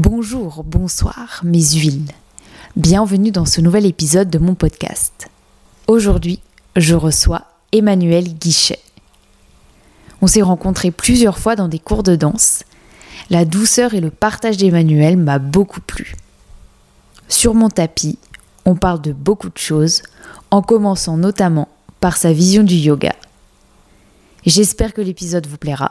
Bonjour, bonsoir, mes huiles. Bienvenue dans ce nouvel épisode de mon podcast. Aujourd'hui, je reçois Emmanuel Guichet. On s'est rencontrés plusieurs fois dans des cours de danse. La douceur et le partage d'Emmanuel m'a beaucoup plu. Sur mon tapis, on parle de beaucoup de choses, en commençant notamment par sa vision du yoga. J'espère que l'épisode vous plaira.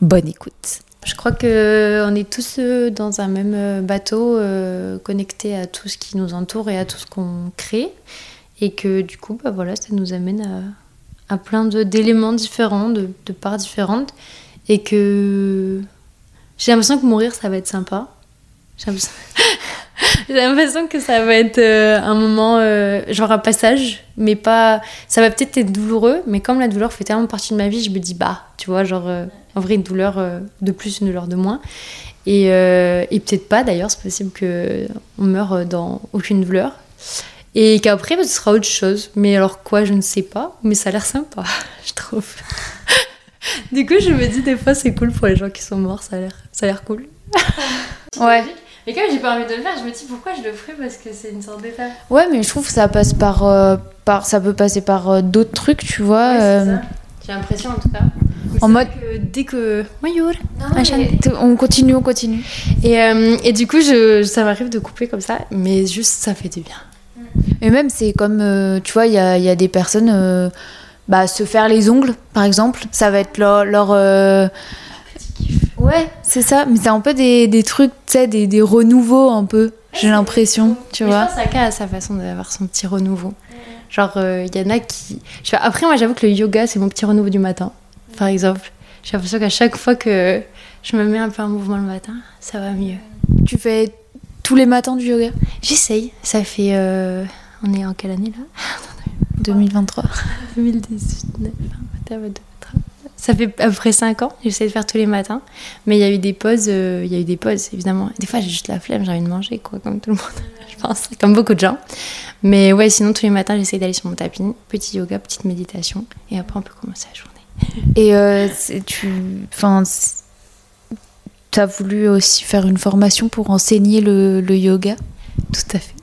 Bonne écoute. Je crois qu'on est tous euh, dans un même euh, bateau, euh, connectés à tout ce qui nous entoure et à tout ce qu'on crée. Et que du coup, bah voilà, ça nous amène à, à plein d'éléments différents, de, de, parts différentes. Et que j'ai l'impression que mourir, ça va être sympa. J'ai l'impression... Que ça va être euh, un moment, euh, genre un passage, mais pas. Ça va peut-être être douloureux, mais comme la douleur fait tellement partie de ma vie, je me dis, bah, tu vois, genre, euh, en vrai, une douleur de plus, une douleur de moins. Et, et peut-être pas d'ailleurs, c'est possible qu'on meure dans aucune douleur. Et qu'après, bah, ce sera autre chose. Mais alors quoi, je ne sais pas, mais ça a l'air sympa, je trouve. du coup, je me dis, des fois, c'est cool pour les gens qui sont morts, ça a l'air, ça a l'air cool. ouais. Et comme j'ai pas envie de le faire, je me dis pourquoi je le ferais? Parce que c'est une sorte d'état. Ouais, mais je trouve que ça passe par, euh, par ça peut passer par euh, d'autres trucs, tu vois. Ouais, euh... J'ai l'impression en tout cas. Mais en mode que dès que bonjour, on continue, on continue. Et, euh, et du coup, je, ça m'arrive de couper comme ça, mais juste ça fait du bien. Et même c'est comme tu vois, il y a, y a, des personnes bah, se faire les ongles par exemple, ça va être leur, leur Ouais, c'est ça. Mais c'est un peu des, des trucs, tu sais, des, des, renouveaux un peu, j'ai l'impression, tu mais vois. Je pense chacun a sa façon d'avoir son petit renouveau. Genre, il euh, y en a qui. Après, moi, j'avoue que le yoga, c'est mon petit renouveau du matin, par exemple. J'ai l'impression qu'à chaque fois que je me mets un peu en mouvement le matin, ça va mieux. Tu fais tous les matins du yoga? J'essaye. Ça fait. Euh... On est en quelle année là? 2023. 2018. 2023. Ça fait à peu près 5 ans, j'essaie de faire tous les matins. Mais il y a eu des pauses, euh, il y a eu des pauses, évidemment. Des fois, j'ai juste la flemme, j'ai envie de manger, quoi, comme tout le monde, je pense, comme beaucoup de gens. Mais ouais, sinon, tous les matins, j'essaie d'aller sur mon tapis, petit yoga, petite méditation, et après, on peut commencer la journée. Et euh, tu. Enfin. Tu as voulu aussi faire une formation pour enseigner le yoga? Tout à fait.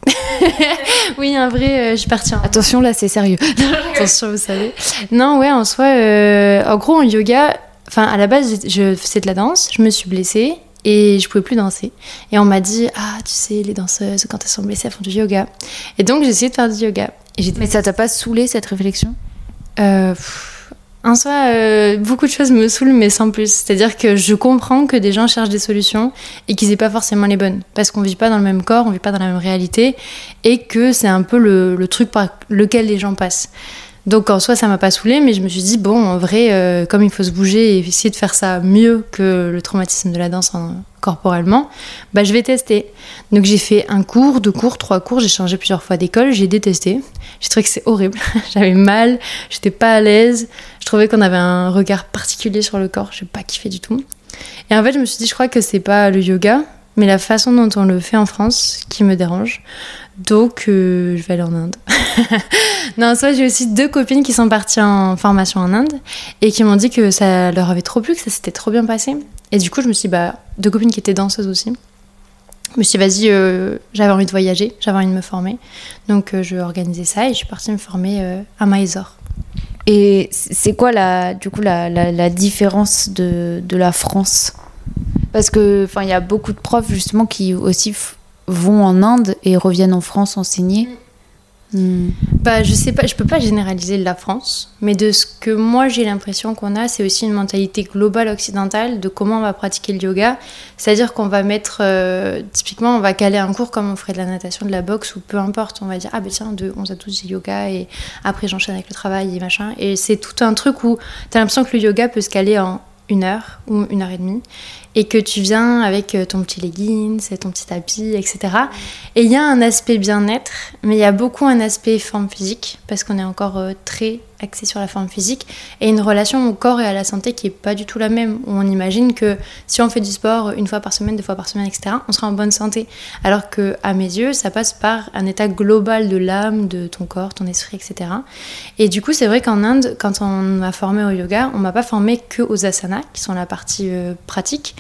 oui, en vrai, euh, je suis partie en... Attention, là, c'est sérieux. Attention, vous savez. Non, ouais, en soi, euh, en gros, en yoga, enfin, à la base, je faisais de la danse, je me suis blessée et je pouvais plus danser. Et on m'a dit, ah, tu sais, les danseuses, quand elles sont blessées, elles font du yoga. Et donc, j'ai essayé de faire du yoga. Et Mais ça t'a pas saoulé, cette réflexion? Euh, en soi, euh, beaucoup de choses me saoulent, mais sans plus. C'est-à-dire que je comprends que des gens cherchent des solutions et qu'ils n'aient pas forcément les bonnes. Parce qu'on ne vit pas dans le même corps, on ne vit pas dans la même réalité, et que c'est un peu le, le, truc par lequel les gens passent. Donc en soi, ça m'a pas saoulé, mais je me suis dit, bon, en vrai, euh, comme il faut se bouger et essayer de faire ça mieux que le traumatisme de la danse en, corporellement, bah, je vais tester. Donc j'ai fait un cours, deux cours, trois cours, j'ai changé plusieurs fois d'école, j'ai détesté. J'ai trouvé que c'est horrible. J'avais mal, j'étais pas à l'aise, je trouvais qu'on avait un regard particulier sur le corps, j'ai pas kiffé du tout. Et en fait, je me suis dit, je crois que c'est pas le yoga, mais la façon dont on le fait en France qui me dérange. Donc, euh, je vais aller en Inde. non, soit j'ai aussi deux copines qui sont parties en formation en Inde et qui m'ont dit que ça leur avait trop plu, que ça s'était trop bien passé. Et du coup, je me suis dit, bah, deux copines qui étaient danseuses aussi. Je me suis dit, vas-y, euh, j'avais envie de voyager, j'avais envie de me former. Donc, euh, je organiser ça et je suis partie me former euh, à Mysore. Et c'est quoi, la, du coup, la, la, la différence de, de, la France? Parce qu'il y a beaucoup de profs, justement, qui aussi vont en Inde et reviennent en France enseigner. Hmm. Bah, je sais pas, je peux pas généraliser la France, mais de ce que moi j'ai l'impression qu'on a, c'est aussi une mentalité globale occidentale de comment on va pratiquer le yoga. C'est-à-dire qu'on va mettre, euh, typiquement, on va caler un cours comme on ferait de la natation, de la boxe ou peu importe. On va dire, ah ben tiens, de 11 à 12 j'ai yoga et après j'enchaîne avec le travail et machin. Et c'est tout un truc où tu as l'impression que le yoga peut se caler en une heure ou une heure et demie et que tu viens avec euh, ton petit leggings, ton petit tapis, etc. Et il y a un aspect bien-être, mais il y a beaucoup un aspect forme physique, parce qu'on est encore euh, très axé sur la forme physique, et une relation au corps et à la santé qui est pas du tout la même, où on imagine que si on fait du sport une fois par semaine, deux fois par semaine, etc., on sera en bonne santé. Alors que à mes yeux, ça passe par un état global de l'âme, de ton corps, ton esprit, etc. Et du coup, c'est vrai qu'en Inde, quand on m'a formé au yoga, on m'a pas formé que aux asanas, qui sont la partie euh, pratique,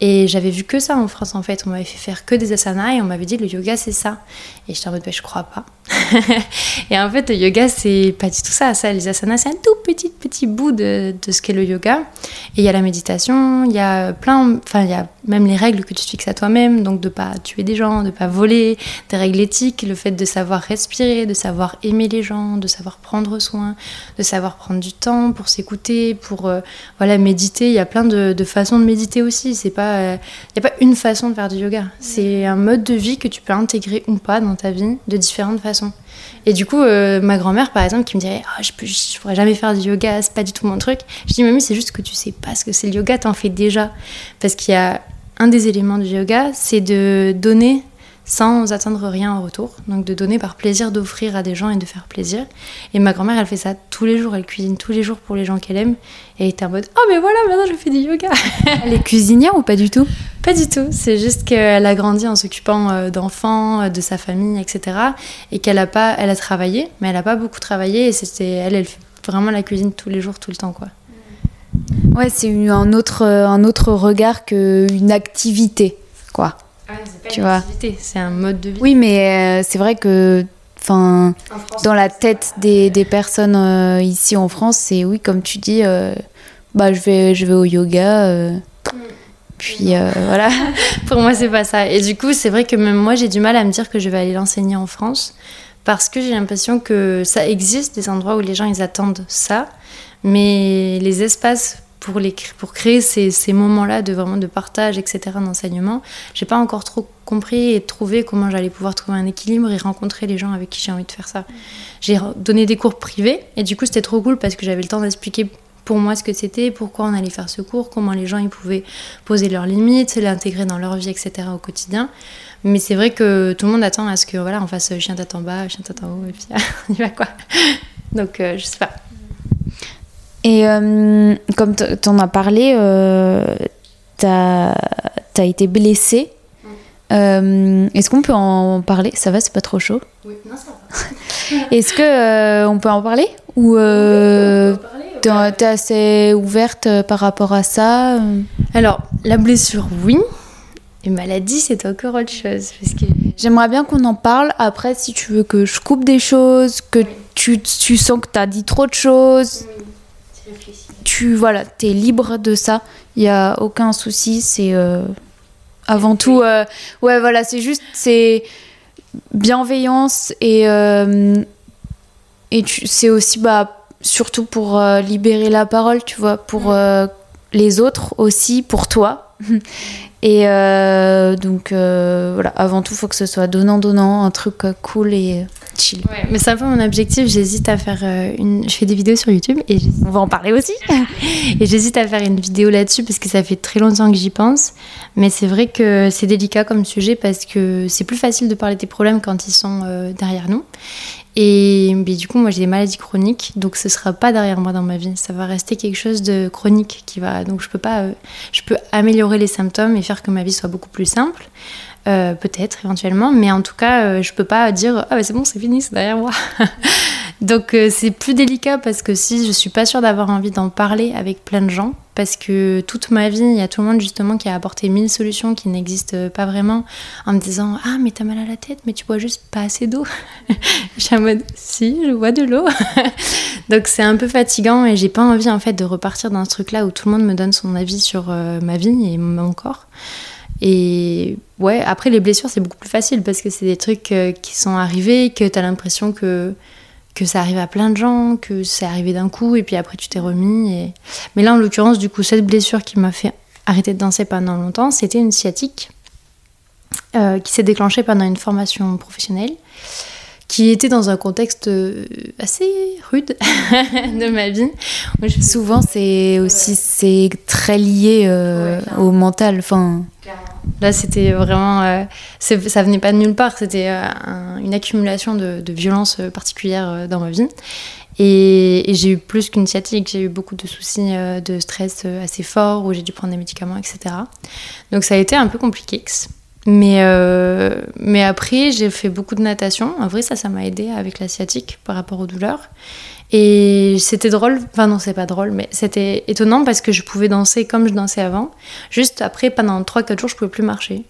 Et j'avais vu que ça en France en fait. On m'avait fait faire que des asanas et on m'avait dit le yoga c'est ça. Et j'étais en mode bah, je crois pas. et en fait le yoga c'est pas du tout ça. ça les asanas c'est un tout petit petit bout de, de ce qu'est le yoga. Et il y a la méditation, il y a plein, enfin il y a même les règles que tu te fixes à toi-même, donc de pas tuer des gens, de pas voler, des règles éthiques, le fait de savoir respirer, de savoir aimer les gens, de savoir prendre soin, de savoir prendre du temps pour s'écouter, pour euh, voilà méditer. Il y a plein de, de façons de méditer aussi. C'est pas il n'y a pas une façon de faire du yoga. C'est un mode de vie que tu peux intégrer ou pas dans ta vie de différentes façons. Et du coup, euh, ma grand-mère, par exemple, qui me dirait oh, je, je pourrais jamais faire du yoga, c'est pas du tout mon truc. Je dis Mamie, c'est juste que tu sais pas ce que c'est le yoga, t'en fais déjà. Parce qu'il y a un des éléments du yoga, c'est de donner sans attendre rien en retour. Donc de donner par plaisir d'offrir à des gens et de faire plaisir. Et ma grand-mère, elle fait ça tous les jours. Elle cuisine tous les jours pour les gens qu'elle aime. Et elle était en mode Oh, mais voilà, maintenant je fais du yoga. Elle est cuisinière ou pas du tout? Pas du tout. C'est juste qu'elle a grandi en s'occupant euh, d'enfants, euh, de sa famille, etc. Et qu'elle a pas, elle a travaillé, mais elle a pas beaucoup travaillé. Et c'était elle, elle fait vraiment la cuisine tous les jours, tout le temps, quoi. Ouais, c'est un autre, un autre regard qu'une activité, quoi. Ah, c'est tu vois. c'est un mode de vie. Oui, mais euh, c'est vrai que enfin dans la tête des, des personnes euh, ici en France, c'est oui, comme tu dis, euh, bah je vais je vais au yoga. Mm. Puis voilà. Pour moi, c'est pas ça. Et du coup, c'est vrai que même moi, j'ai du mal à me dire que je vais aller l'enseigner en France parce que j'ai l'impression que ça existe des endroits où les gens ils attendent ça, mais les espaces pour, créer ces, moments-là de vraiment de partage, etc., d'enseignement, j'ai pas encore trop compris et trouvé comment j'allais pouvoir trouver un équilibre et rencontrer les gens avec qui j'ai envie de faire ça. J'ai donné des cours privés et du coup c'était trop cool parce que j'avais le temps d'expliquer pour moi ce que c'était, pourquoi on allait faire ce cours, comment les gens ils pouvaient poser leurs limites, l'intégrer dans leur vie, etc. au quotidien. Mais c'est vrai que tout le monde attend à ce que voilà on fasse chien tête en bas, chien tête en haut et puis on y va quoi. Donc euh, je sais pas. Et euh, comme tu en as parlé, euh, tu as, été blessée. Euh, Est-ce qu'on peut en parler? Ça va, c'est pas trop chaud? Oui, non, ça va. Est-ce qu'on euh, peut en parler? Ou tu es assez ouverte par rapport à ça? Alors, la blessure, oui. Et maladie, c'est encore autre chose. Parce que... J'aimerais bien qu'on en parle. Après, si tu veux que je coupe des choses, que tu, tu sens que tu as dit trop de choses tu voilà, es libre de ça. Il y a aucun souci. C'est euh, avant tout, euh, ouais, voilà, c'est juste, c'est bienveillance et euh, et c'est aussi bah surtout pour libérer la parole, tu vois, pour les autres aussi, pour toi. Et donc voilà, avant tout, il faut que ce soit donnant-donnant, un truc cool et mais c'est un peu mon objectif. J'hésite à faire euh, une. Je fais des vidéos sur YouTube et on va en parler aussi. et j'hésite à faire une vidéo là-dessus parce que ça fait très longtemps que j'y pense. Mais c'est vrai que c'est délicat comme sujet parce que c'est plus facile de parler des problèmes quand ils sont euh, derrière nous. Et mais du coup, moi j'ai des maladies chroniques, donc ce sera pas derrière moi dans ma vie. Ça va rester quelque chose de chronique qui va. Donc je peux pas. Euh, je peux améliorer les symptômes et faire que ma vie soit beaucoup plus simple. Euh, peut-être éventuellement, mais en tout cas, euh, je peux pas dire ah bah c'est bon, c'est fini, c'est derrière moi. Donc euh, c'est plus délicat parce que si je suis pas sûre d'avoir envie d'en parler avec plein de gens, parce que toute ma vie, il y a tout le monde justement qui a apporté mille solutions qui n'existent pas vraiment, en me disant ah mais t'as mal à la tête, mais tu bois juste pas assez d'eau. suis en mode si, je bois de l'eau. Donc c'est un peu fatigant et j'ai pas envie en fait de repartir dans ce truc là où tout le monde me donne son avis sur ma vie et mon corps. Et ouais, après les blessures, c'est beaucoup plus facile parce que c'est des trucs euh, qui sont arrivés, que tu as l'impression que, que ça arrive à plein de gens, que c'est arrivé d'un coup et puis après tu t'es remis. Et... Mais là, en l'occurrence, du coup, cette blessure qui m'a fait arrêter de danser pendant longtemps, c'était une sciatique euh, qui s'est déclenchée pendant une formation professionnelle qui était dans un contexte euh, assez rude de ma vie. Souvent, c'est aussi c'est très lié au mental. Enfin, Là, c'était vraiment. Euh, ça venait pas de nulle part, c'était euh, une accumulation de, violences euh, particulières dans ma vie. Et, j'ai eu plus qu'une sciatique, j'ai eu beaucoup de soucis de stress assez forts où j'ai dû prendre des médicaments, etc. Donc ça a été un peu compliqué. Mais, mais après, j'ai fait beaucoup de natation. En vrai, ça, ça m'a aidé avec la sciatique par rapport aux douleurs. Et c'était drôle, enfin non, c'est pas drôle, mais c'était étonnant parce que je pouvais danser comme je dansais avant. Juste après, pendant 3-4 jours, je pouvais plus marcher.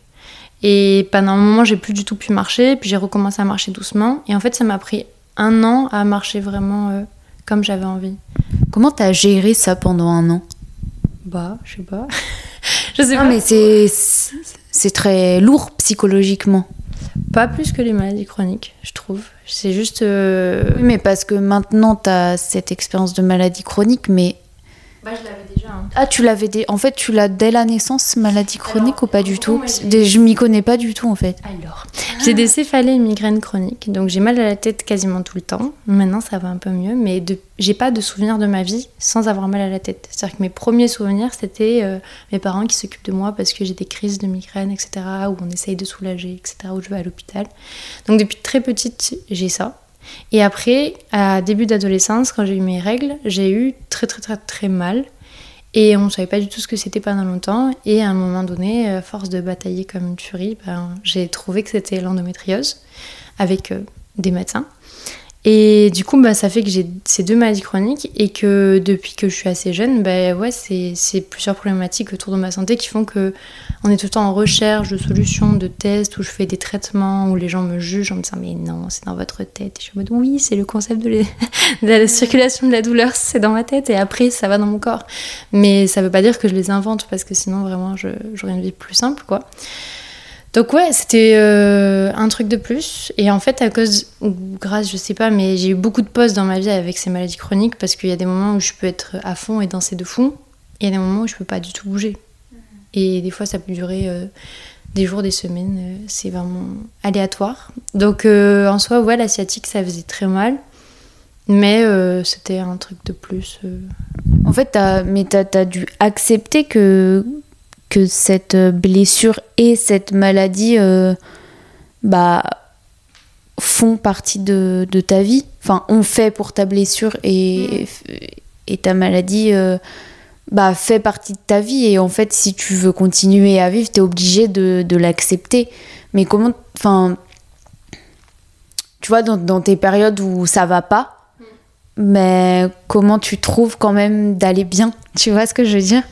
Et pendant un moment, j'ai plus du tout pu marcher, puis j'ai recommencé à marcher doucement. Et en fait, ça m'a pris un an à marcher vraiment euh, comme j'avais envie. Comment t'as géré ça pendant un an? Bah, je sais pas. je sais Non, pas. mais c'est c'est très lourd psychologiquement. Pas plus que les maladies chroniques, je trouve. C'est juste. euh, Oui, mais parce que maintenant t'as cette expérience de maladie chronique, mais Bah, je l'avais déjà. hein. ah tu l'avais dé- en fait tu l'as dès la naissance maladie chronique Alors, ou pas du tout? Je m'y connais pas du tout en fait. Alors, j'ai des céphalées et migraines chroniques, donc j'ai mal à la tête quasiment tout le temps. Maintenant, ça va un peu mieux, mais de... j'ai pas de souvenirs de ma vie sans avoir mal à la tête. C'est-à-dire que mes premiers souvenirs, c'était euh, mes parents qui s'occupent de moi parce que j'ai des crises de migraine, etc., où on essaye de soulager, etc., où je vais à l'hôpital. Donc depuis très petite, j'ai ça. Et après, à début d'adolescence, quand j'ai eu mes règles, j'ai eu très très très très mal. Et on ne savait pas du tout ce que c'était pendant longtemps. Et à un moment donné, à force de batailler comme une furie, ben, j'ai trouvé que c'était l'endométriose avec euh, des médecins. Et du coup, bah, ça fait que j'ai ces deux maladies chroniques et que depuis que je suis assez jeune, bah, ouais, c'est plusieurs problématiques autour de ma santé qui font que on est tout le temps en recherche de solutions, de tests, où je fais des traitements, où les gens me jugent en me disant mais non, c'est dans votre tête. Et je suis en mode oui, c'est le concept de, la circulation de la douleur, c'est dans ma tête et après ça va dans mon corps. Mais ça veut pas dire que je les invente parce que sinon vraiment j'aurais une vie plus simple quoi. Donc ouais, c'était euh, un truc de plus. Et en fait, à cause, ou grâce, je sais pas, mais j'ai eu beaucoup de pauses dans ma vie avec ces maladies chroniques parce qu'il y a des moments où je peux être à fond et danser de. Et il y a des moments où je peux pas du tout bouger. Et des fois, ça peut durer euh, des jours, des semaines. euh, c'est vraiment aléatoire. Donc en soi, ouais, l'asiatique, ça faisait très mal. Mais c'était un truc de plus. En fait, t'as- mais t'as as dû accepter que, que cette blessure et cette maladie euh, bah, font partie de, de ta vie. Enfin, on fait pour ta blessure et, et ta maladie euh, bah, fait partie de ta vie. Et en fait, si tu veux continuer à vivre, t'es obligé de, de l'accepter. Mais comment. Enfin. Tu vois, dans, dans tes périodes où ça va pas, mais comment tu trouves quand même d'aller bien? Tu vois ce que je veux dire?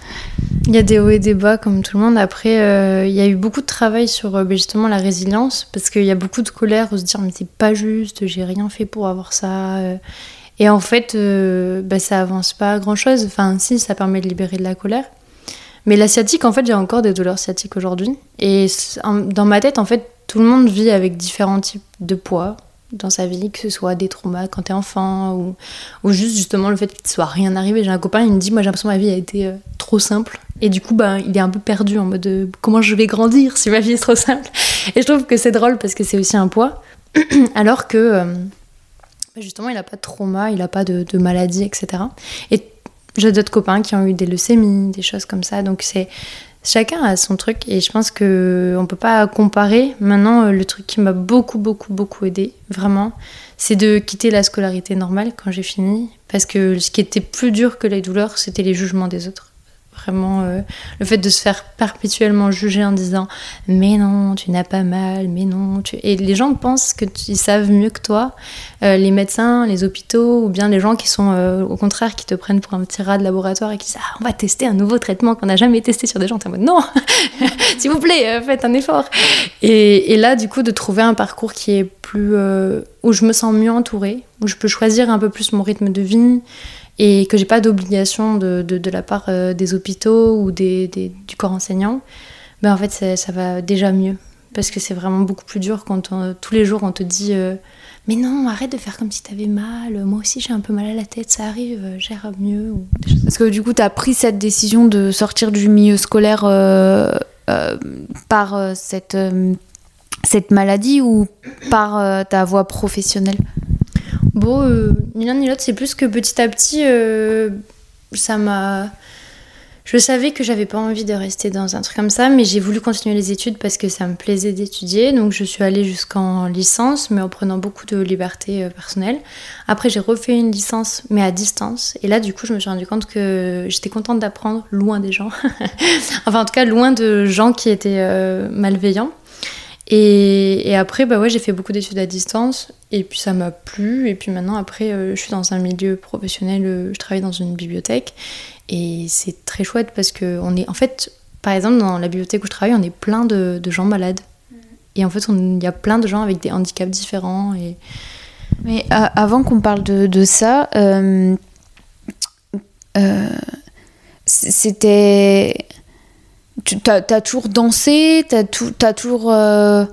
Il y a des hauts et des bas comme tout le monde. Après, euh, il y a eu beaucoup de travail sur euh, ben, justement la résilience parce qu'il y a beaucoup de colère où se dire mais c'est pas juste, j'ai rien fait pour avoir ça. euh. Et en fait, euh, ben, ça avance pas grand chose. Enfin, si, ça permet de libérer de la colère. Mais la sciatique, en fait, j'ai encore des douleurs sciatiques aujourd'hui. Et dans ma tête, en fait, tout le monde vit avec différents types de poids dans sa vie, que ce soit des traumas quand t'es enfant ou, ou juste justement le fait qu'il ne soit rien arrivé. J'ai un copain, il me dit Moi j'ai l'impression que ma vie a été euh, trop simple. Et du coup, ben, il est un peu perdu en mode euh, Comment je vais grandir si ma vie est trop simple? Et je trouve que c'est drôle parce que c'est aussi un poids. Alors que euh, ben, justement, il n'a pas de trauma, il n'a pas de, de maladie, etc. Et j'ai d'autres copains qui ont eu des leucémies, des choses comme ça. Donc c'est. Chacun a son truc et je pense que on peut pas comparer. Maintenant, euh, le truc qui m'a beaucoup, beaucoup, beaucoup aidé, vraiment, c'est de quitter la scolarité normale quand j'ai fini. Parce que ce qui était plus dur que les douleurs, c'était les jugements des autres. Vraiment, euh, le fait de se faire perpétuellement juger en disant Mais non, tu n'as pas mal, mais non. Tu... Et les gens pensent qu'ils savent mieux que toi. Euh, les médecins, les hôpitaux, ou bien les gens qui sont euh, au contraire qui te prennent pour un petit rat de laboratoire et qui disent Ah, on va tester un nouveau traitement qu'on n'a jamais testé sur des gens. T'es en mode Non, s'il vous plaît, faites un effort. Et, et là, du coup, de trouver un parcours qui est plus. où je me sens mieux entourée, où je peux choisir un peu plus mon rythme de vie et que j'ai pas d'obligation de, de, la part euh, des hôpitaux ou des, des- du corps enseignant, ben en fait ça, va déjà mieux. Parce que c'est vraiment beaucoup plus dur quand tous les jours on te dit euh, Mais non, arrête de faire comme si t'avais mal, moi aussi j'ai un peu mal à la tête, ça arrive, gère mieux. Parce que du coup, tu as pris cette décision de sortir du milieu scolaire euh, par cette, cette maladie ou par ta voie professionnelle? Bon, euh, ni l'un ni l'autre, c'est plus que petit à petit, euh, ça m'a. Je savais que j'avais pas envie de rester dans un truc comme ça, mais j'ai voulu continuer les études parce que ça me plaisait d'étudier. Donc je suis allée jusqu'en licence, mais en prenant beaucoup de liberté euh, personnelle. Après, j'ai refait une licence, mais à distance. Et là, du coup, je me suis rendu compte que j'étais contente d'apprendre loin des gens. enfin, en tout cas, loin de gens qui étaient euh, malveillants. Et, et après, bah ouais, j'ai fait beaucoup d'études à distance. Et puis ça m'a plu. Et puis maintenant, après, euh, je suis dans un milieu professionnel. euh, je travaille dans une bibliothèque. Et c'est très chouette parce que on est. En fait, par exemple, dans la bibliothèque où je travaille, on est plein de, de gens malades. Et en fait, il y a plein de gens avec des handicaps différents. Et Mais euh, avant qu'on parle de, de ça, euh, Tu as, toujours dansé T'as tou- t'as toujours. euh,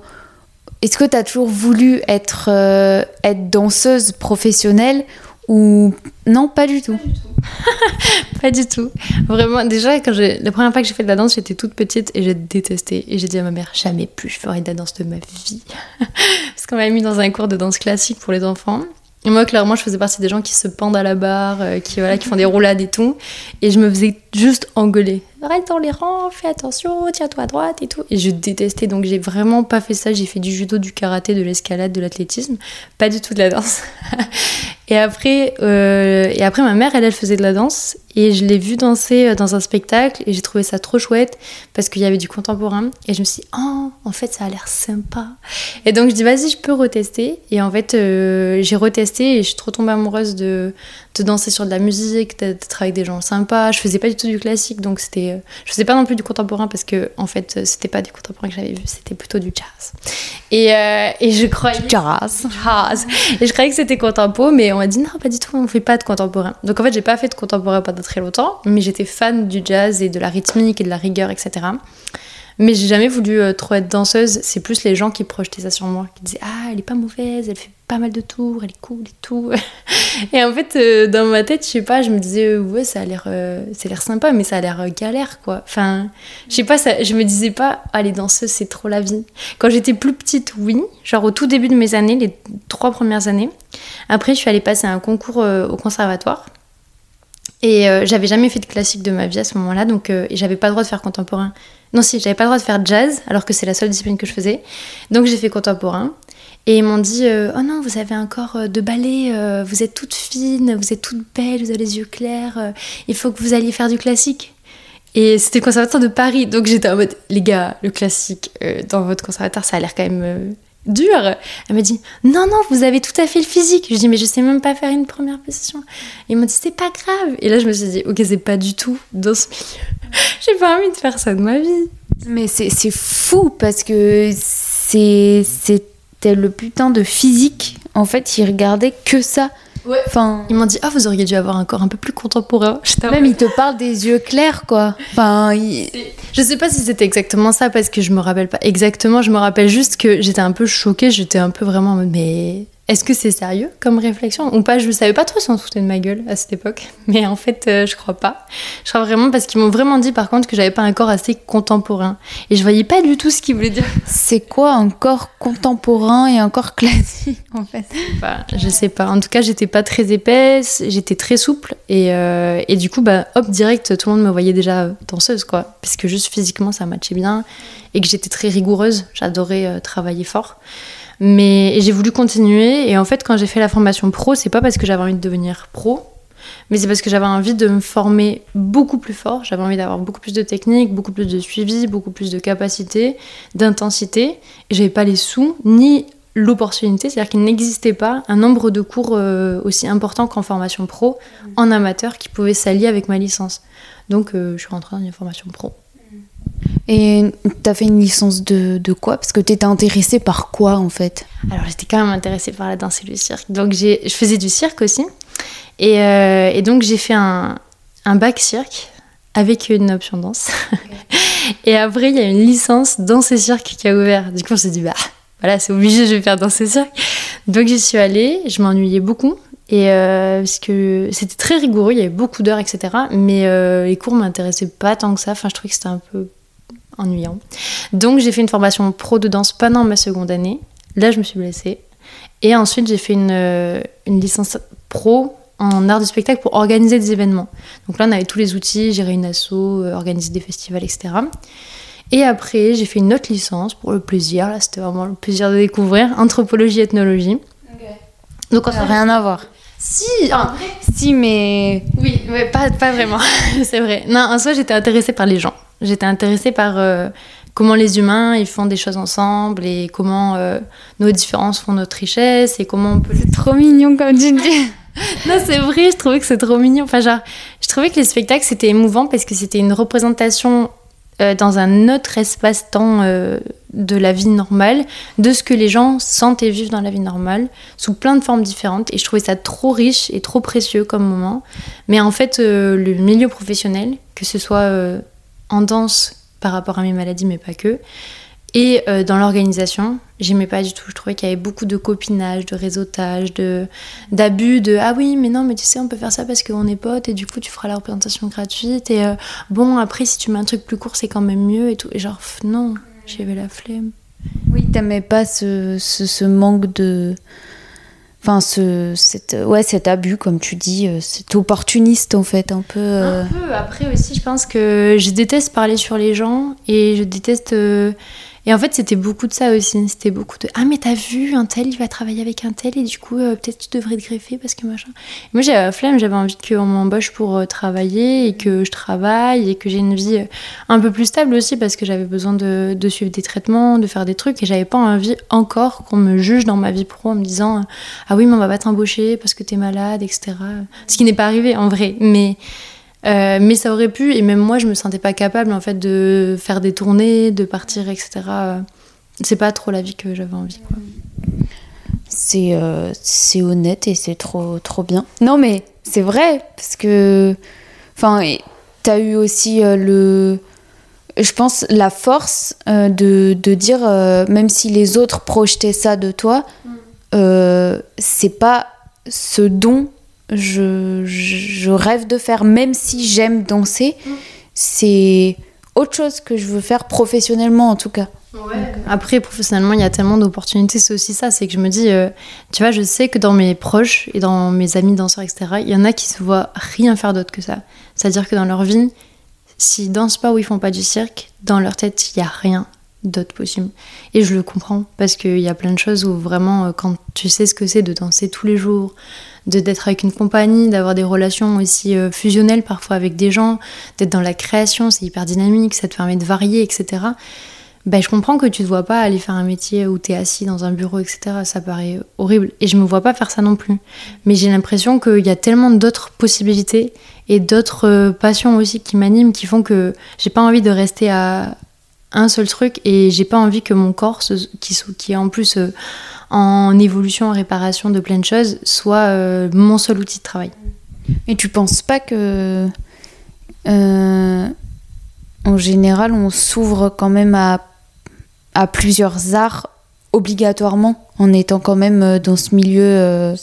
Est-ce que tu as toujours voulu être, euh, être danseuse professionnelle ou. Non, pas du tout? Pas du tout. Vraiment, déjà, quand la première fois que j'ai fait de la danse, j'étais toute petite et j'ai détesté. Et j'ai dit à ma mère, jamais plus je ferai de la danse de ma vie. Parce qu'on m'avait mis dans un cours de danse classique pour les enfants. Et moi, clairement, je faisais partie des gens qui se pendent à la barre, euh, qui, voilà, qui font des roulades et tout. Et je me faisais juste engueuler. Reste dans les rangs, fais attention, tiens-toi à droite et tout. Et je détestais, donc j'ai vraiment pas fait ça. J'ai fait du judo, du karaté, de l'escalade, de l'athlétisme. Pas du tout de la danse. Et après, euh, et après, ma mère, elle, elle faisait de la danse et je l'ai vue danser euh, dans un spectacle et j'ai trouvé ça trop chouette parce qu'il y avait du contemporain et je me suis dit, oh, en fait, ça a l'air sympa. Et donc, je dis, vas-y, je peux retester. Et en fait, euh, j'ai retesté et je suis trop tombée amoureuse de, de danser sur de la musique, d'être avec des gens sympas. Je faisais pas du tout du classique, donc c'était. euh, Je faisais pas non plus du contemporain parce que, en fait, euh, c'était pas du contemporain que j'avais vu, c'était plutôt du jazz. Et, euh, et je croyais. Jazz. jazz. Et je croyais que c'était contempo, mais on m'a dit non, pas du tout, on fait pas de contemporain. Donc en fait, j'ai pas fait de contemporain pendant très longtemps, mais j'étais fan du jazz et de la rythmique et de la rigueur, etc. Mais j'ai jamais voulu euh, trop être danseuse. C'est plus les gens qui projetaient ça sur moi, qui disaient ah elle est pas mauvaise, elle fait pas mal de tours, elle est cool et tout. et en fait, euh, dans ma tête, je sais pas, je me disais euh, ouais ça a l'air, sympa, mais ça a l'air galère quoi. Enfin, je sais pas, ça, je me disais pas ah les danseuses c'est trop la vie. Quand j'étais plus petite, oui, genre au tout début de mes années, les trois premières années. Après, je suis allée passer un concours au conservatoire. Et j'avais jamais fait de classique de ma vie à ce moment-là, donc j'avais pas le droit de faire contemporain. Non, si, j'avais pas le droit de faire jazz, alors que c'est la seule discipline que je faisais. Donc j'ai fait contemporain. Et ils m'ont dit euh, Oh non, vous avez un corps euh, de ballet, euh, vous êtes toute fine, vous êtes toute belle, vous avez les yeux clairs, il faut que vous alliez faire du classique. Et c'était le conservatoire de Paris, donc j'étais en mode Les gars, le classique dans votre conservatoire, ça a l'air quand même dur. Elle m'a dit Non, non, vous avez tout à fait le physique. Je dis Mais je sais même pas faire une première position. Ils m'ont dit C'est pas grave. Et là, je me suis dit Ok, c'est pas du tout dans ce milieu. J'ai pas envie de faire ça de ma vie. Mais c'est fou parce que c'était le putain de physique. En fait, ils regardaient que ça. Ouais. Enfin, Ils m'ont dit Ah, vous auriez dû avoir un corps un peu plus contemporain. Même ils te parlent des yeux clairs, quoi. Enfin, ils- Je sais pas si c'était exactement ça parce que je me rappelle pas exactement. Je me rappelle juste que j'étais un peu choquée. J'étais un peu vraiment en mode, mais est-ce que c'est sérieux comme réflexion ou pas? Je savais pas trop si on se foutait de ma gueule à cette époque. Mais en fait, euh, je crois pas. Je crois vraiment parce qu'ils m'ont vraiment dit par contre que j'avais pas un corps assez contemporain et je voyais pas du tout ce qu'ils voulaient dire. c'est quoi un corps contemporain et un corps classique, en fait? Bah, je sais pas. En tout cas, j'étais pas très épaisse, j'étais très souple et, euh, et du coup, bah, hop, direct, tout le monde me voyait déjà danseuse, quoi. Parce que juste physiquement, ça matchait bien et que j'étais très rigoureuse. J'adorais euh, travailler fort. Mais j'ai voulu continuer et en fait, quand j'ai fait la formation pro, c'est pas parce que j'avais envie de devenir pro. Mais c'est parce que j'avais envie de me former beaucoup plus fort, j'avais envie d'avoir beaucoup plus de technique, beaucoup plus de suivi, beaucoup plus de capacité, d'intensité. Et j'avais pas les sous, ni l'opportunité, c'est-à-dire qu'il n'existait pas un nombre de cours euh, aussi important qu'en formation pro, en amateur, qui pouvait s'allier avec ma licence. Donc euh, je suis rentrée dans une formation pro. Et t'as fait une licence de, de quoi? Parce que t'étais intéressée par quoi, en fait? Alors j'étais quand même intéressée par la danse et le cirque. Donc je faisais du cirque aussi. Et, euh, et donc j'ai fait un, un bac cirque avec une option danse. et après il y a une licence danse et cirque qui a ouvert. Du coup on s'est dit bah voilà c'est obligé je vais faire danse et cirque. Donc j'y suis allée, je m'ennuyais beaucoup. Et euh, parce que c'était très rigoureux, il y avait beaucoup d'heures, etc. Mais euh, les cours m'intéressaient pas tant que ça. Enfin, je trouvais que c'était un peu ennuyant. Donc j'ai fait une formation pro de danse pendant ma seconde année. Là, je me suis blessée. Et ensuite, j'ai fait une, euh, une licence pro en art du spectacle pour organiser des événements. Donc là, on avait tous les outils, gérer une asso, euh, organiser des festivals, etc. Et après, j'ai fait une autre licence pour le plaisir. Là, c'était vraiment le plaisir de découvrir anthropologie, ethnologie. Donc, on Ça n'a rien à voir. Si, vrai, Si, mais... oui, ouais, pas, pas vraiment, c'est vrai. Non, en soi, j'étais intéressée par les gens. J'étais intéressée par euh, comment les humains ils font des choses ensemble et comment euh, nos différences font notre richesse et comment on peut. C'est trop mignon comme tu dis. non, c'est vrai, je trouvais que c'est trop mignon. Enfin, genre, je trouvais que les spectacles c'était émouvant parce que c'était une représentation euh, dans un autre espace-temps euh, de la vie normale, de ce que les gens sentent et vivent dans la vie normale, sous plein de formes différentes. Et je trouvais ça trop riche et trop précieux comme moment. Mais en fait, le milieu professionnel, que ce soit en danse par rapport à mes maladies, mais pas que. Et euh, dans l'organisation, j'aimais pas du tout. Je trouvais qu'il y avait beaucoup de copinage, de réseautage, de d'abus, de ah oui, mais non, mais tu sais, on peut faire ça parce qu'on est potes et du coup, tu feras la représentation gratuite. Et euh, bon, après, si tu mets un truc plus court, c'est quand même mieux et tout. Et genre, non, j'avais la flemme. Oui, t'aimais pas ce, ce, manque de. Enfin, ce, cette, ouais, cet abus, comme tu dis, euh, c'est opportuniste en fait, un peu. Un peu. Après aussi, je pense que je déteste parler sur les gens et je déteste et en fait, c'était beaucoup de ça aussi. C'était beaucoup de Ah, mais t'as vu, un tel, il va travailler avec un tel, et du coup, euh, peut-être tu devrais te greffer parce que machin. moi, j'avais la flemme, j'avais envie qu'on m'embauche pour euh, travailler et que je travaille et que j'ai une vie euh, un peu plus stable aussi parce que j'avais besoin de, de, suivre des traitements, de faire des trucs et j'avais pas envie encore qu'on me juge dans ma vie pro en me disant Ah oui, mais on va pas t'embaucher parce que t'es malade, etc. Ce qui n'est pas arrivé en vrai. Mais. Euh, mais ça aurait pu, et même moi, je me sentais pas capable en fait de faire des tournées, de partir, etc. C'est pas trop la vie que j'avais envie. C'est euh, c'est honnête et c'est trop, trop bien. Non, mais c'est vrai, parce que. Enfin, t'as eu aussi euh, le. Je pense la force de, de, dire, même si les autres projetaient ça de toi, mm. c'est pas ce don je, je, rêve de faire, même si j'aime danser, mm. c'est autre chose que je veux faire professionnellement en tout cas. Après, professionnellement, il y a tellement d'opportunités. C'est aussi ça, c'est que je me dis, euh, tu vois, je sais que dans mes proches et dans mes amis danseurs, etc., il y en a qui se voient rien faire d'autre que ça. C'est-à-dire que dans leur vie, s'ils dansent pas ou ils font pas du cirque, dans leur tête, il y a rien d'autre possible. Et je le comprends parce qu'il y a plein de choses où vraiment, euh, quand tu sais ce que c'est de danser tous les jours, d'être avec une compagnie, d'avoir des relations aussi euh, fusionnelles parfois avec des gens, d'être dans la création, c'est hyper dynamique, ça te permet de varier, etc. Ben, je comprends que tu ne te vois pas aller faire un métier où tu es assis dans un bureau, etc. Ça paraît horrible. Et je me vois pas faire ça non plus. Mais j'ai l'impression qu'il y a tellement d'autres possibilités et d'autres euh, passions aussi qui m'animent, qui font que j'ai pas envie de rester à un seul truc et j'ai pas envie que mon corps, qui, qui est en plus euh, en évolution, en réparation de plein de choses, soit euh, mon seul outil de travail. Et tu penses pas que, euh, en général, on s'ouvre quand même à, à plusieurs arts obligatoirement en étant quand même euh, dans ce milieu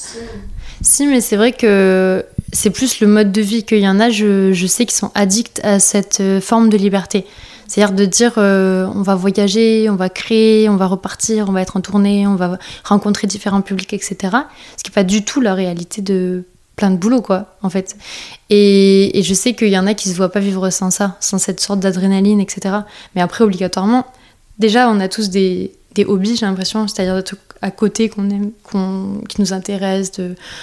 Si, mais c'est vrai que c'est plus le mode de vie qu'il y en a, je, je sais qu'ils sont addicts à cette forme de liberté. C'est-à-dire de dire euh, on va voyager, on va créer, on va repartir, on va être en tournée, on va rencontrer différents publics, etc. Ce qui n'est pas du tout la réalité de plein de boulot, quoi, en fait. Et, je sais qu'il y en a qui se voient pas vivre sans ça, sans cette sorte d'adrénaline, etc. Mais après, obligatoirement, déjà, on a tous des, des hobbies, j'ai l'impression, c'est-à-dire des trucs à côté qu'on aime, qui nous intéressent.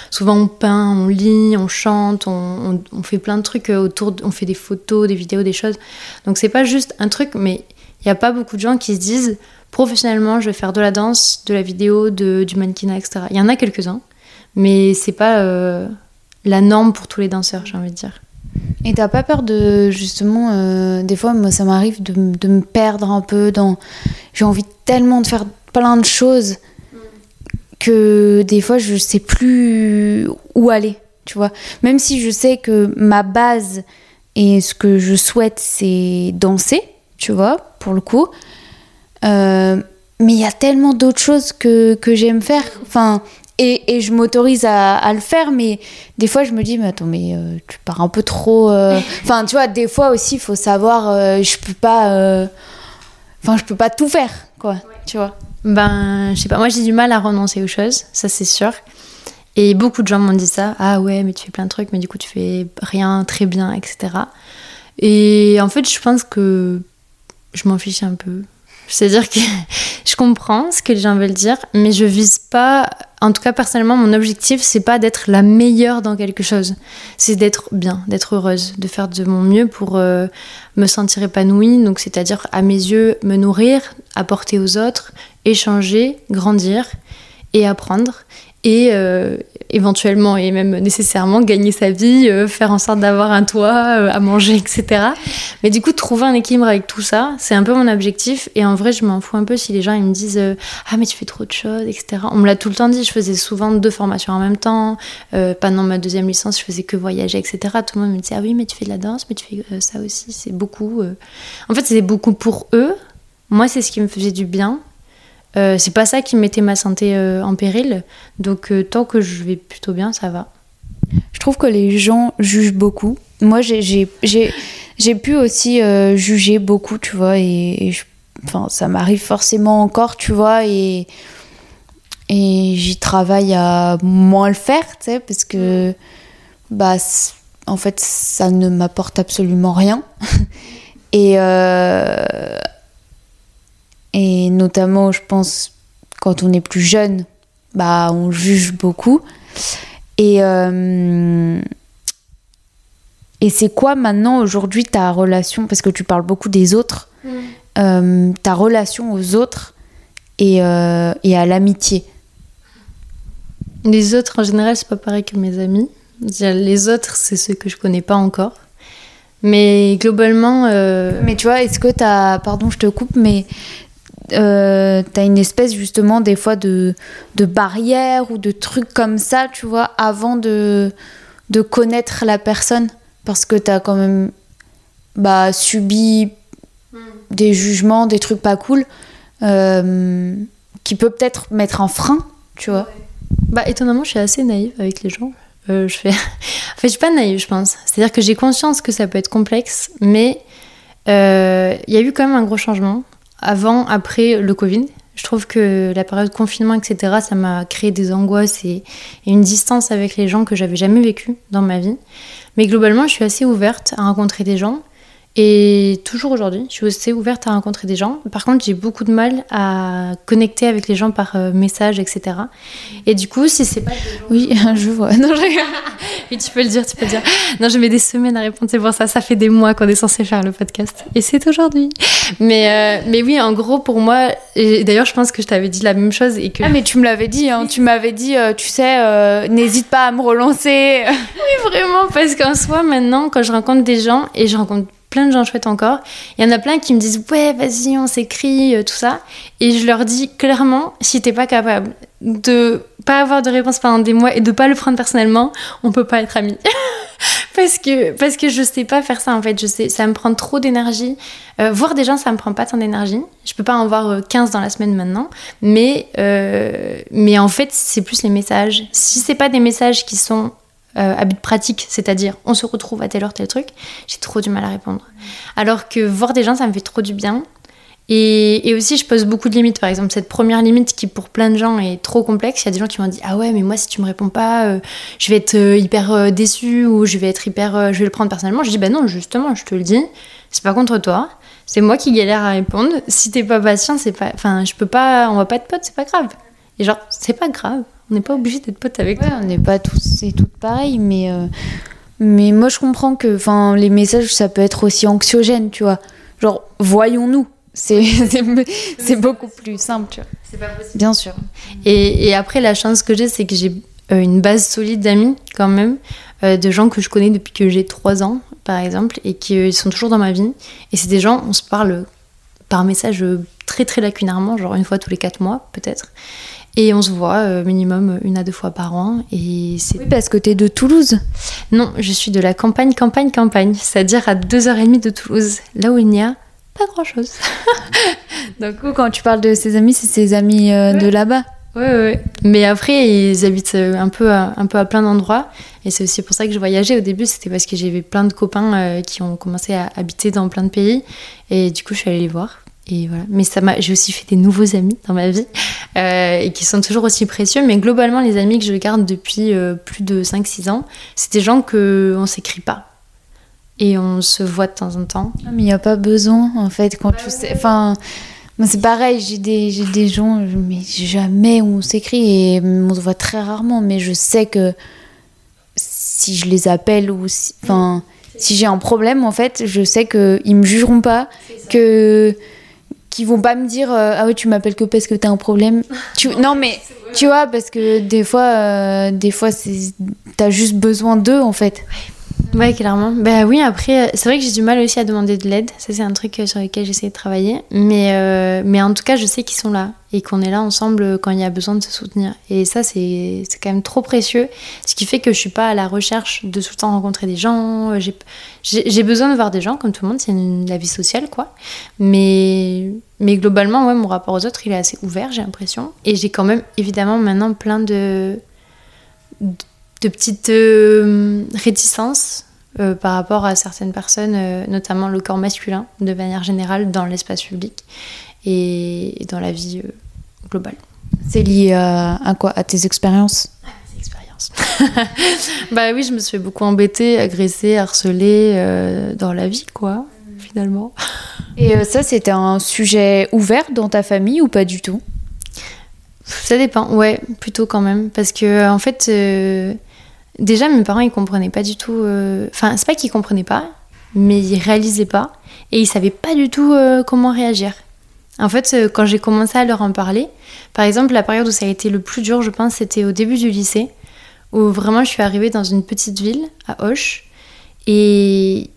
Souvent on peint, on lit, on chante, on, fait plein de trucs autour, on fait des photos, des vidéos, des choses. Donc c'est pas juste un truc, mais il n'y a pas beaucoup de gens qui se disent professionnellement je vais faire de la danse, de la vidéo, du mannequinat, etc. Il y en a quelques-uns, mais c'est pas euh, la norme pour tous les danseurs, j'ai envie de dire. Et t'as pas peur de justement, euh, des fois, moi ça m'arrive de, de, me perdre un peu dans. J'ai envie tellement de faire plein de choses que des fois je sais plus où aller, tu vois. Même si je sais que ma base et ce que je souhaite c'est danser, tu vois, pour le coup. Euh, mais il y a tellement d'autres choses que, que j'aime faire. Enfin, et, et je m'autorise à, à, le faire, mais des fois je me dis, mais attends, mais euh, tu pars un peu trop. Euh, enfin, tu vois, des fois aussi, il faut savoir, je peux pas. Enfin, je peux pas tout faire, quoi, tu vois. Ben, je sais pas, moi j'ai du mal à renoncer aux choses, ça c'est sûr. Et beaucoup de gens m'ont dit ça. Ah ouais, mais tu fais plein de trucs, mais du coup tu fais rien très bien, etc. Et en fait, je pense que je m'en fiche un peu. C'est-à-dire que je comprends ce que les gens veulent dire, mais je vise pas en tout cas personnellement, mon objectif, c'est pas d'être la meilleure dans quelque chose, c'est d'être bien, d'être heureuse, de faire de mon mieux pour euh, me sentir épanouie. Donc, c'est-à-dire à mes yeux, me nourrir, apporter aux autres, échanger, grandir et apprendre et euh, éventuellement et même nécessairement gagner sa vie, euh, faire en sorte d'avoir un toit, euh, à manger, etc. Mais du coup, trouver un équilibre avec tout ça, c'est un peu mon objectif. Et en vrai, je m'en fous un peu si les gens ils me disent Ah, mais tu fais trop de choses, etc. On me l'a tout le temps dit. Je faisais souvent deux formations en même temps. pendant ma deuxième licence, je faisais que voyager, etc. Tout le monde me disait Ah oui, mais tu fais de la danse, mais tu fais ça aussi. C'est beaucoup. En fait, c'est beaucoup pour eux. Moi, c'est ce qui me faisait du bien. Euh, c'est pas ça qui mettait ma santé euh, en péril. Donc euh, tant que je vais plutôt bien, ça va. Je trouve que les gens jugent beaucoup. Moi, j'ai pu aussi juger beaucoup, tu vois, et, enfin, ça m'arrive forcément encore, tu vois, et, et j'y travaille à moins le faire, tu sais, parce que, bah, en fait, ça ne m'apporte absolument rien. et et notamment, je pense, quand on est plus jeune, bah, on juge beaucoup. Et, euh, et c'est quoi maintenant, aujourd'hui, ta relation Parce que tu parles beaucoup des autres. Mm. Euh, ta relation aux autres et, euh, et à l'amitié? Les autres, en général, c'est pas pareil que mes amis. Les autres, c'est ceux que je connais pas encore. Mais globalement. Mais tu vois, est-ce que tu as. Pardon, je te coupe, mais euh, t'as une espèce justement des fois de, de barrière ou de trucs comme ça, tu vois, avant de, de connaître la personne. Parce que t'as quand même bah, subi des jugements, des trucs pas cool, euh, qui peut peut-être mettre un frein, tu vois. Bah, étonnamment, je suis assez naïve avec les gens. Euh, je fais... en fait, je suis pas naïve, je pense. C'est-à-dire que j'ai conscience que ça peut être complexe, mais il y a eu quand même un gros changement avant, après le Covid. Je trouve que la période de confinement, etc., ça m'a créé des angoisses et, une distance avec les gens que j'avais jamais vécu dans ma vie. Mais globalement, je suis assez ouverte à rencontrer des gens. Et toujours aujourd'hui, je suis aussi ouverte à rencontrer des gens. Par contre, j'ai beaucoup de mal à connecter avec les gens par euh, message, etc. Et du coup, si c'est pas. Oui, je vois. Non, je... oui, tu peux le dire, tu peux le dire. Non, je mets des semaines à répondre, c'est pour ça. Ça fait des mois qu'on est censé faire le podcast. Et c'est aujourd'hui. Mais, euh, mais oui, en gros, pour moi, et d'ailleurs, je pense que je t'avais dit la même chose. Et que... Ah, mais tu me l'avais dit, hein. tu m'avais dit, euh, tu sais, n'hésite pas à me relancer. oui, vraiment, parce qu'en soi, maintenant, quand je rencontre des gens, et je rencontre plein de gens chouettes encore. Il y en a plein qui me disent ouais vas-y on s'écrit euh, tout ça et je leur dis clairement si t'es pas capable de pas avoir de réponse pendant des mois et de pas le prendre personnellement, on peut pas être amis. parce que parce que je sais pas faire ça en fait, je sais ça me prend trop d'énergie. Euh, voir des gens ça me prend pas tant d'énergie. Je peux pas en voir 15 euh, dans la semaine maintenant, mais mais en fait, c'est plus les messages. Si c'est pas des messages qui sont euh, à but pratique, c'est-à-dire on se retrouve à telle heure, tel truc, j'ai trop du mal à répondre. Alors que voir des gens, ça me fait trop du bien. Et, aussi, je pose beaucoup de limites. Par exemple, cette première limite qui, pour plein de gens, est trop complexe. Il y a des gens qui m'ont dit Ah ouais, mais moi, si tu me réponds pas, euh, je vais être euh, hyper déçue ou je vais être hyper. je vais le prendre personnellement. Je dis Bah non, justement, je te le dis, c'est pas contre toi. C'est moi qui galère à répondre. Si t'es pas patient, c'est pas. Enfin, je peux pas. On va pas être potes, c'est pas grave. Et genre, c'est pas grave. On n'est pas obligé d'être potes avec ouais, On n'est pas tous et toutes pareils, mais, euh, mais moi je comprends que les messages ça peut être aussi anxiogène, tu vois. Genre, voyons-nous. C'est beaucoup plus simple, tu vois. C'est pas possible. Bien sûr. Et, et après, la chance que j'ai, c'est que j'ai euh, une base solide d'amis quand même, euh, de gens que je connais depuis que j'ai 3 ans, par exemple, et qui sont toujours dans ma vie. Et c'est des gens, on se parle par message très très lacunairement, genre une fois tous les 4 mois peut-être. Et on se voit euh, minimum une à deux fois par an. Et c'est... Oui, parce que tu es de Toulouse Non, je suis de la campagne, campagne, campagne, c'est-à-dire à 2h30 de Toulouse, là où il n'y a pas grand-chose. Donc, quand tu parles de ses amis, c'est ses amis euh, de là-bas oui, oui. Mais après, ils habitent euh, un peu à, un peu à plein d'endroits. Et c'est aussi pour ça que je voyageais au début. C'était parce que j'avais plein de copains qui ont commencé à habiter dans plein de pays. Et du coup, je suis allée les voir. Et voilà. Mais ça m'a, j'ai aussi fait des nouveaux amis dans ma vie euh, et qui sont toujours aussi précieux. Mais globalement, les amis que je garde depuis euh, plus de 5-6 ans, c'est des gens qu'on ne s'écrit pas. Et on se voit de temps en temps. Ah, mais il n'y a pas besoin, en fait, quand tu sais. Enfin, Moi, c'est pareil, j'ai des, j'ai des gens, mais jamais on s'écrit et on se voit très rarement, mais je sais que si je les appelle ou si, enfin, si j'ai un problème, en fait, je sais qu'ils me jugeront pas, que qu'ils vont pas me dire euh, ah ouais tu m'appelles que parce que t'as un problème tu... non mais tu vois parce que des fois euh, des fois c'est t'as juste besoin d'eux en fait Ouais, clairement. Bah oui, après, c'est vrai que j'ai du mal aussi à demander de l'aide. Ça, c'est un truc sur lequel j'essaie de travailler. Mais, euh, mais en tout cas, je sais qu'ils sont là et qu'on est là ensemble quand il y a besoin de se soutenir. Et ça, c'est quand même trop précieux. Ce qui fait que je suis pas à la recherche de tout le temps rencontrer des gens. J'ai besoin de voir des gens, comme tout le monde. C'est la vie sociale, quoi. Mais, mais globalement, ouais, mon rapport aux autres, il est assez ouvert, j'ai l'impression. Et j'ai quand même, évidemment, maintenant plein de, de petites euh, réticences euh, par rapport à certaines personnes, euh, notamment le corps masculin, de manière générale, dans l'espace public et, dans la vie globale. C'est lié à, quoi? À tes expériences? Expériences. bah oui, je me suis beaucoup embêter, agresser, harceler dans la vie, quoi, finalement. Et ça, c'était un sujet ouvert dans ta famille ou pas du tout? Ça dépend, ouais, plutôt quand même. Parce que, en fait, Déjà, mes parents, ils comprenaient pas du tout. Euh, enfin, c'est pas qu'ils comprenaient pas, mais ils réalisaient pas. Et ils savaient pas du tout euh, comment réagir. En fait, euh, quand j'ai commencé à leur en parler, par exemple, la période où ça a été le plus dur, je pense, c'était au début du lycée, où vraiment je suis arrivée dans une petite ville, à Auch, et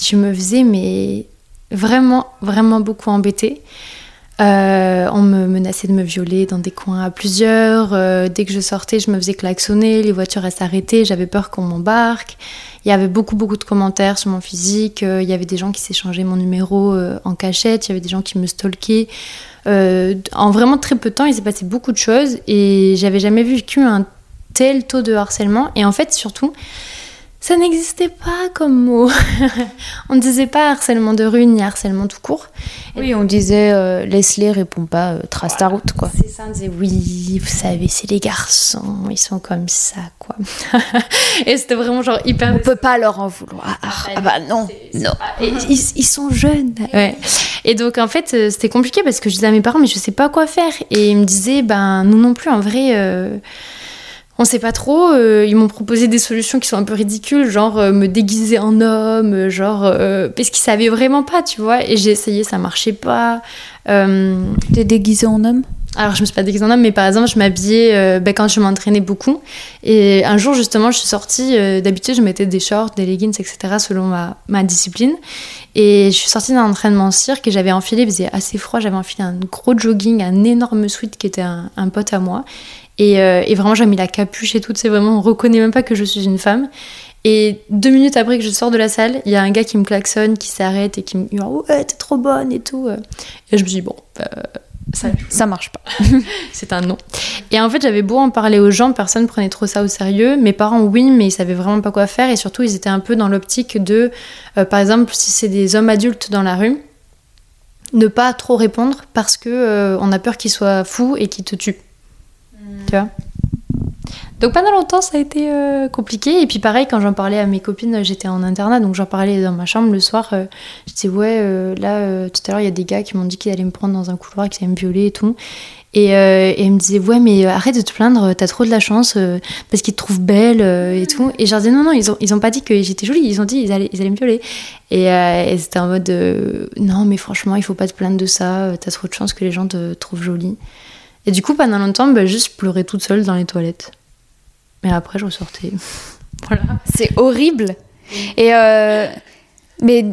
je me faisais, mais vraiment, vraiment beaucoup embêter. Euh, on me menaçait de me violer dans des coins à plusieurs. Euh, dès que je sortais, je me faisais klaxonner, les voitures elles s'arrêtaient, j'avais peur qu'on m'embarque. Il y avait beaucoup beaucoup de commentaires sur mon physique. Euh, il y avait des gens qui s'échangeaient mon numéro en cachette. Il y avait des gens qui me stalkaient. en vraiment très peu de temps, il s'est passé beaucoup de choses et j'avais jamais vécu un tel taux de harcèlement. Et en fait, surtout, ça n'existait pas comme mot. on ne disait pas harcèlement de rue ni harcèlement tout court. Oui, on disait euh, laisse-les, réponds pas, euh, trace ta route, quoi. C'est ça, on disait oui, vous savez, c'est les garçons, ils sont comme ça, quoi. et c'était vraiment genre hyper. On peut pas leur en vouloir. Ah, ah, ah bah non, non. ils, ils, sont jeunes. Ouais. Et donc en fait, euh, c'était compliqué parce que je disais à mes parents, mais je sais pas quoi faire. Et ils me disaient, ben nous non plus, en vrai. Euh, on sait pas trop. Euh, ils m'ont proposé des solutions qui sont un peu ridicules, genre euh, me déguiser en homme, euh, genre parce qu'ils savaient vraiment pas, tu vois. Et j'ai essayé, ça marchait pas. T'es déguisée en homme? Alors, je me suis pas déguisée en homme, mais par exemple, je m'habillais ben, quand je m'entraînais beaucoup. Et un jour, justement, je suis sortie. D'habitude, je mettais des shorts, des leggings, etc., selon ma, ma discipline. Et je suis sortie d'un entraînement cirque et j'avais enfilé, il faisait assez froid, j'avais enfilé un gros jogging, un énorme sweat qui était un, un pote à moi. Euh, et, vraiment, j'ai mis la capuche et tout. C'est vraiment, on reconnaît même pas que je suis une femme. Et deux minutes après que je sors de la salle, il y a un gars qui me klaxonne, qui s'arrête et qui me dit Ouais, t'es trop bonne et tout. Et je me dis Bon, bah, ça, ça marche pas. c'est un non. Et en fait, j'avais beau en parler aux gens, personne prenait trop ça au sérieux. Mes parents, oui, mais ils savaient vraiment pas quoi faire. Et surtout, ils étaient un peu dans l'optique de, euh, par exemple, si c'est des hommes adultes dans la rue, ne pas trop répondre parce que euh, on a peur qu'ils soient fous et qu'ils te tuent. Donc pendant longtemps ça a été euh, compliqué. Et puis pareil quand j'en parlais à mes copines j'étais en internat donc j'en parlais dans ma chambre le soir euh, je disais ouais euh, là tout à l'heure il y a des gars qui m'ont dit qu'ils allaient me prendre dans un couloir qu'ils allaient me violer et tout. Et, et ils me disaient ouais mais arrête de te plaindre t'as trop de la chance parce qu'ils te trouvent belle et tout. Et je leur disais non non ils ont, ils ont pas dit que j'étais jolie ils ont dit ils allaient, ils allaient me violer. Et, et c'était en mode non mais franchement il faut pas te plaindre de ça t'as trop de chance que les gens te trouvent jolie et du coup, pendant longtemps, bah, juste pleurer toute seule dans les toilettes. Mais après, je ressortais. voilà. C'est horrible. Et euh, mais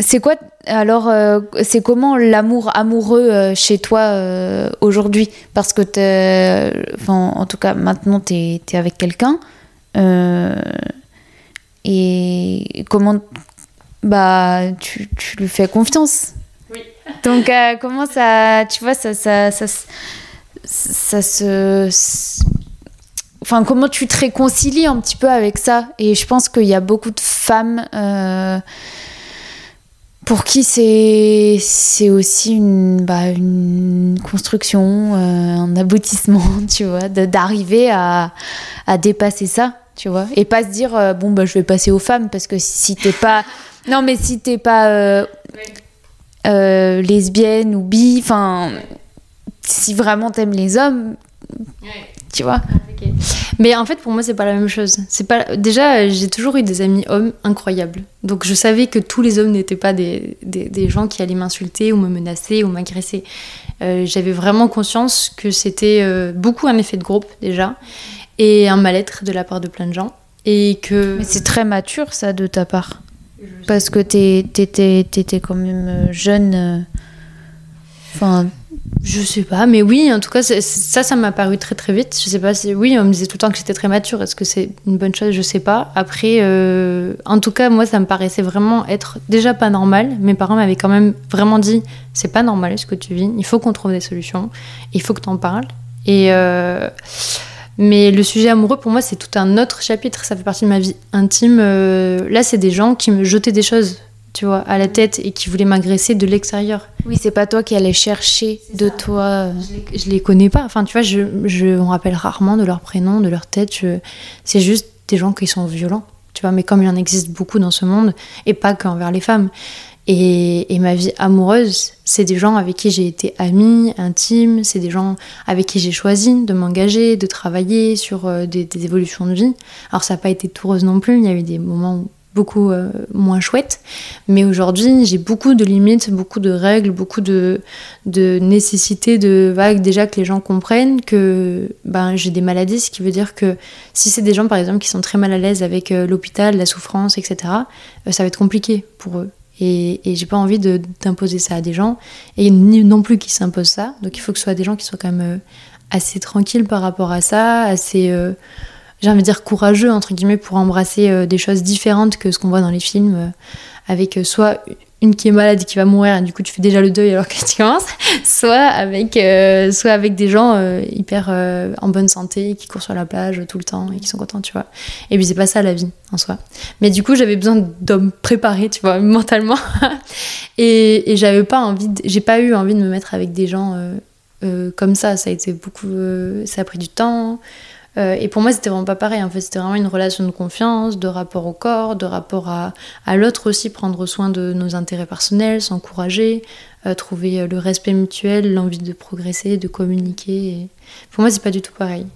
c'est quoi alors euh, C'est comment l'amour amoureux euh, chez toi aujourd'hui? Parce que enfin, en tout cas maintenant tu es, avec quelqu'un et comment bah tu, tu, lui fais confiance? Oui. Donc comment ça tu vois ça ça, ça ça se enfin comment tu te réconcilies un petit peu avec ça? Et je pense qu'il y a beaucoup de femmes euh, pour qui c'est c'est aussi une, bah, une construction euh, un aboutissement tu vois d'arriver à, à dépasser ça tu vois? Et pas se dire euh, bon bah je vais passer aux femmes parce que si t'es pas non mais si t'es pas lesbienne ou bi, enfin, si vraiment t'aimes les hommes, tu vois. Mais en fait, pour moi, c'est pas la même chose. C'est pas déjà, j'ai toujours eu des amis hommes incroyables. Donc, je savais que tous les hommes n'étaient pas des, des, des, gens qui allaient m'insulter ou me menacer ou m'agresser. Euh, J'avais vraiment conscience que c'était euh, beaucoup un effet de groupe déjà et un mal-être de la part de plein de gens. Et que. C'est très mature ça de ta part. Parce que t'étais étais quand même euh, jeune. Enfin, Je sais pas, mais oui, en tout cas, ça, ça m'a paru très très vite. Je sais pas si. Oui, on me disait tout le temps que j'étais très mature. Est-ce que c'est une bonne chose? Je sais pas. Après, euh, en tout cas, moi, ça me paraissait vraiment être déjà pas normal. Mes parents m'avaient quand même vraiment dit c'est pas normal ce que tu vis. Il faut qu'on trouve des solutions. Il faut que t'en parles. Et. euh, mais le sujet amoureux, pour moi, c'est tout un autre chapitre. Ça fait partie de ma vie intime. Euh, là, c'est des gens qui me jetaient des choses, tu vois, à la tête et qui voulaient m'agresser de l'extérieur. oui, c'est pas toi qui allais chercher de toi. euh, Je les, je les connais pas. Enfin, tu vois, je, je me rappelle rarement de leur prénom, de leur tête. Je- C'est juste des gens qui sont violents. Tu vois, mais comme il en existe beaucoup dans ce monde, et pas qu'envers les femmes. Et, et ma vie amoureuse, c'est des gens avec qui j'ai été amie, intime. C'est des gens avec qui j'ai choisi de m'engager, de travailler sur euh, des, des évolutions de vie. Alors, ça n'a pas été tout rose non plus. Il y a eu des moments beaucoup euh, moins chouettes. Mais aujourd'hui, j'ai beaucoup de limites, beaucoup de règles, beaucoup de, de nécessité de vague déjà que les gens comprennent que ben, j'ai des maladies, ce qui veut dire que si c'est des gens par exemple qui sont très mal à l'aise avec euh, l'hôpital, la souffrance, etc., euh, ça va être compliqué pour eux. Et, et j'ai pas envie d'imposer ça à des gens, et ni non plus qu'ils s'imposent ça. Donc il faut que ce soit des gens qui soient quand même assez tranquilles par rapport à ça, assez, j'ai envie de dire courageux, entre guillemets, pour embrasser euh, des choses différentes que ce qu'on voit dans les films, euh, avec euh, soit une qui est malade et qui va mourir, et du coup tu fais déjà le deuil alors que tu commences, soit avec, soit avec des gens hyper en bonne santé, qui courent sur la plage tout le temps et qui sont contents, tu vois. Et puis c'est pas ça la vie en soi. Mais du coup j'avais besoin d'hommes préparés, tu vois, mentalement. et et j'avais pas envie, de- j'ai pas eu envie de me mettre avec des gens comme ça. Ça a été beaucoup, ça a pris du temps. Euh, et pour moi, c'était vraiment pas pareil. En fait, c'était vraiment une relation de confiance, de rapport au corps, de rapport à, à l'autre aussi, prendre soin de nos intérêts personnels, s'encourager, euh, trouver euh, le respect mutuel, l'envie de progresser, de communiquer. Et Pour moi, c'est pas du tout pareil.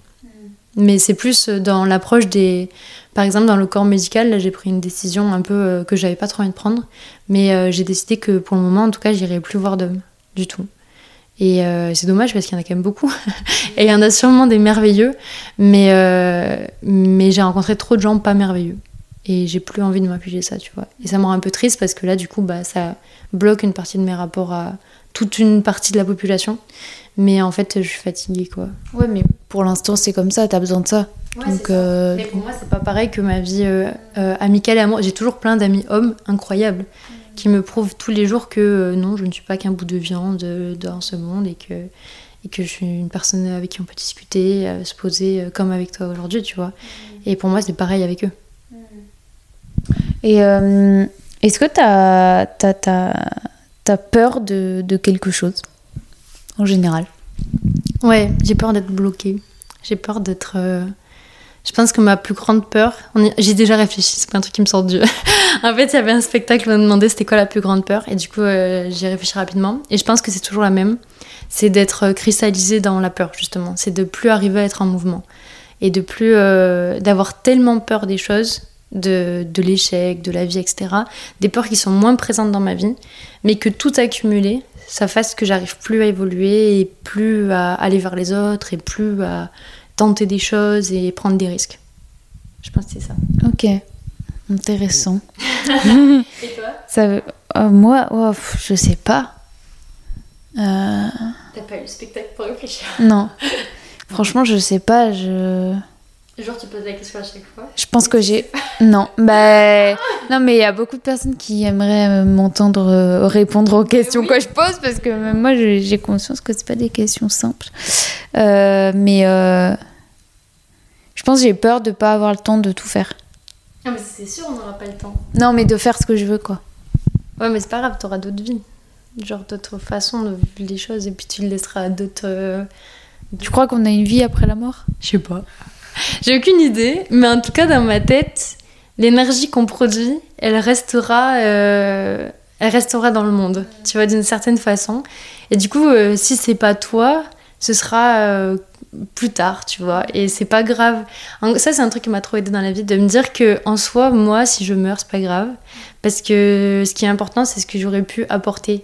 Mais c'est plus dans l'approche des. Par exemple, dans le corps médical, là, j'ai pris une décision un peu euh, que j'avais pas trop envie de prendre. Mais j'ai décidé que pour le moment, en tout cas, j'irai plus voir d'hommes du tout. Et euh, c'est dommage parce qu'il y en a quand même beaucoup. Et il y en a sûrement des merveilleux. Mais, euh, mais j'ai rencontré trop de gens pas merveilleux. Et j'ai plus envie de m'appuyer ça, tu vois. Et ça me rend un peu triste parce que là, du coup, bah, ça bloque une partie de mes rapports à toute une partie de la population. Mais en fait, je suis fatiguée, quoi. Ouais, mais pour l'instant, c'est comme ça, t'as besoin de ça. Donc, euh, Mais pour moi, c'est pas pareil que ma vie euh, euh, amicale et amoureuse. J'ai toujours plein d'amis hommes incroyables qui me prouvent tous les jours que euh, non, je ne suis pas qu'un bout de viande euh, dans ce monde et que, et que je suis une personne avec qui on peut discuter, euh, se poser comme avec toi aujourd'hui, tu vois. Et pour moi, c'est pareil avec eux. Et euh, est-ce que t'as as, peur de, de quelque chose en général? Ouais, j'ai peur d'être bloquée. J'ai peur d'être. Euh, Je pense que ma plus grande peur. on J'ai déjà réfléchi, c'est pas un truc qui me sort du. en fait, il y avait un spectacle qui m'a demandé c'était quoi la plus grande peur. Et du coup, euh, j'ai réfléchi rapidement. Et je pense que c'est toujours la même. C'est d'être cristallisé dans la peur, justement. C'est de plus arriver à être en mouvement. Et de plus. euh, d'avoir tellement peur des choses, de, de l'échec, de la vie, etc. Des peurs qui sont moins présentes dans ma vie, mais que tout accumulé, ça fasse que j'arrive plus à évoluer et plus à aller vers les autres et plus à tenter des choses et prendre des risques. Je pense que c'est ça. Ok, intéressant. Et toi Ça, euh, moi, oh, je sais pas. Euh, T'as pas eu le spectacle pour réfléchir non, franchement, je sais pas. Je, Genre tu poses la question à chaque fois je pense que j'ai. Non, bah non, mais il y a beaucoup de personnes qui aimeraient euh, m'entendre euh, répondre aux questions que je pose parce que même moi, j'ai conscience que c'est pas des questions simples. Euh, mais euh, je pense que j'ai peur de pas avoir le temps de tout faire. Ah mais c'est sûr on n'aura pas le temps. Non, mais de faire ce que je veux, quoi. Ouais mais c'est pas grave, t'auras d'autres vies. Genre d'autres façons de vivre les choses et puis tu le laisseras à d'autres... euh, Tu crois qu'on a une vie après la mort? Je sais pas. J'ai aucune idée, mais en tout cas dans ma tête, l'énergie qu'on produit, elle restera, euh, elle restera dans le monde, tu vois, d'une certaine façon. Et du coup, euh, si c'est pas toi, ce sera euh, plus tard, tu vois. Et c'est pas grave. Ça, c'est un truc qui m'a trop aidé dans la vie, de me dire que en soi, moi, si je meurs, c'est pas grave. Parce que ce qui est important, c'est ce que j'aurais pu apporter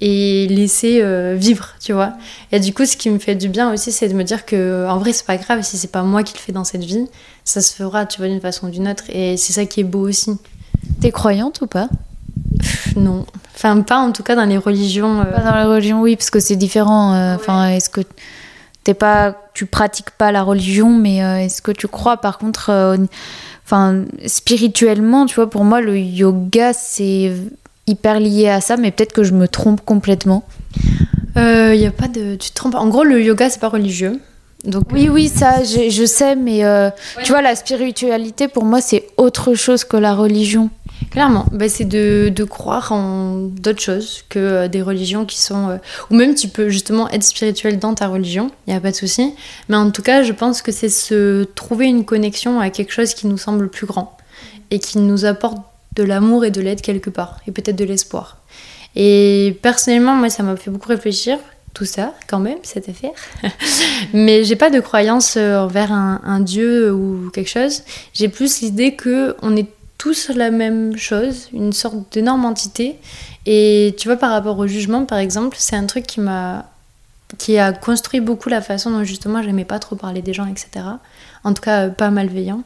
et laisser euh, vivre, tu vois. Et du coup, ce qui me fait du bien aussi, c'est de me dire que en vrai, c'est pas grave si c'est pas moi qui le fais dans cette vie, ça se fera, tu vois, d'une façon ou d'une autre. Et c'est ça qui est beau aussi. T'es croyante ou pas? Non. Enfin, pas en tout cas dans les religions. Euh. Pas dans les religions, oui, parce que c'est différent. Euh, enfin, est-ce que t'es pas, tu pratiques pas la religion, mais est-ce que tu crois par contre, enfin, spirituellement, tu vois, pour moi, le yoga, c'est hyper lié à ça, mais peut-être que je me trompe complètement. Il y a pas de, tu te trompes. En gros, le yoga, c'est pas religieux. Donc, oui, oui, ça, je, je sais, mais tu vois, la spiritualité, pour moi, c'est autre chose que la religion. Clairement, bah, c'est de, de, croire en d'autres choses que euh, des religions qui sont... Euh, ou même tu peux justement être spirituel dans ta religion, il n'y a pas de souci. Mais en tout cas, je pense que c'est se trouver une connexion à quelque chose qui nous semble plus grand et qui nous apporte de l'amour et de l'aide quelque part, et peut-être de l'espoir. Et personnellement, moi, ça m'a fait beaucoup réfléchir, tout ça, quand même, cette affaire. Mais j'ai pas de croyance euh, envers un, dieu ou quelque chose. J'ai plus l'idée que on est tous la même chose, une sorte d'énorme entité. Et tu vois, par rapport au jugement, par exemple, c'est un truc qui m'a qui a construit beaucoup la façon dont justement j'aimais pas trop parler des gens, etc. En tout cas, pas malveillant.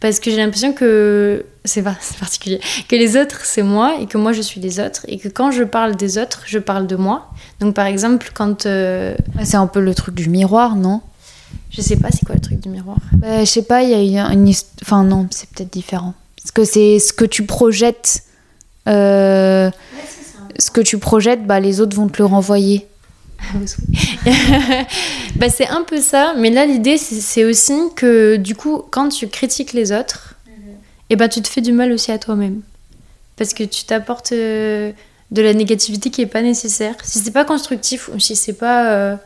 Parce que j'ai l'impression que c'est particulier, que les autres c'est moi et que moi je suis les autres. Et que quand je parle des autres, je parle de moi. Donc par exemple, quand. Euh, c'est un peu le truc du miroir, non? Je sais pas, c'est quoi le truc du miroir? Bah, Je sais pas, il y a une. Enfin, non, c'est peut-être différent. Parce que c'est ce que tu projettes. Euh, ce que tu projettes, bah, les autres vont te le renvoyer. bah, c'est un peu ça, mais là l'idée c'est aussi que du coup quand tu critiques les autres, mhm. et eh bah, tu te fais du mal aussi à toi-même. Parce que tu t'apportes euh, de la négativité qui est pas nécessaire. Si c'est pas constructif ou si c'est pas... Euh,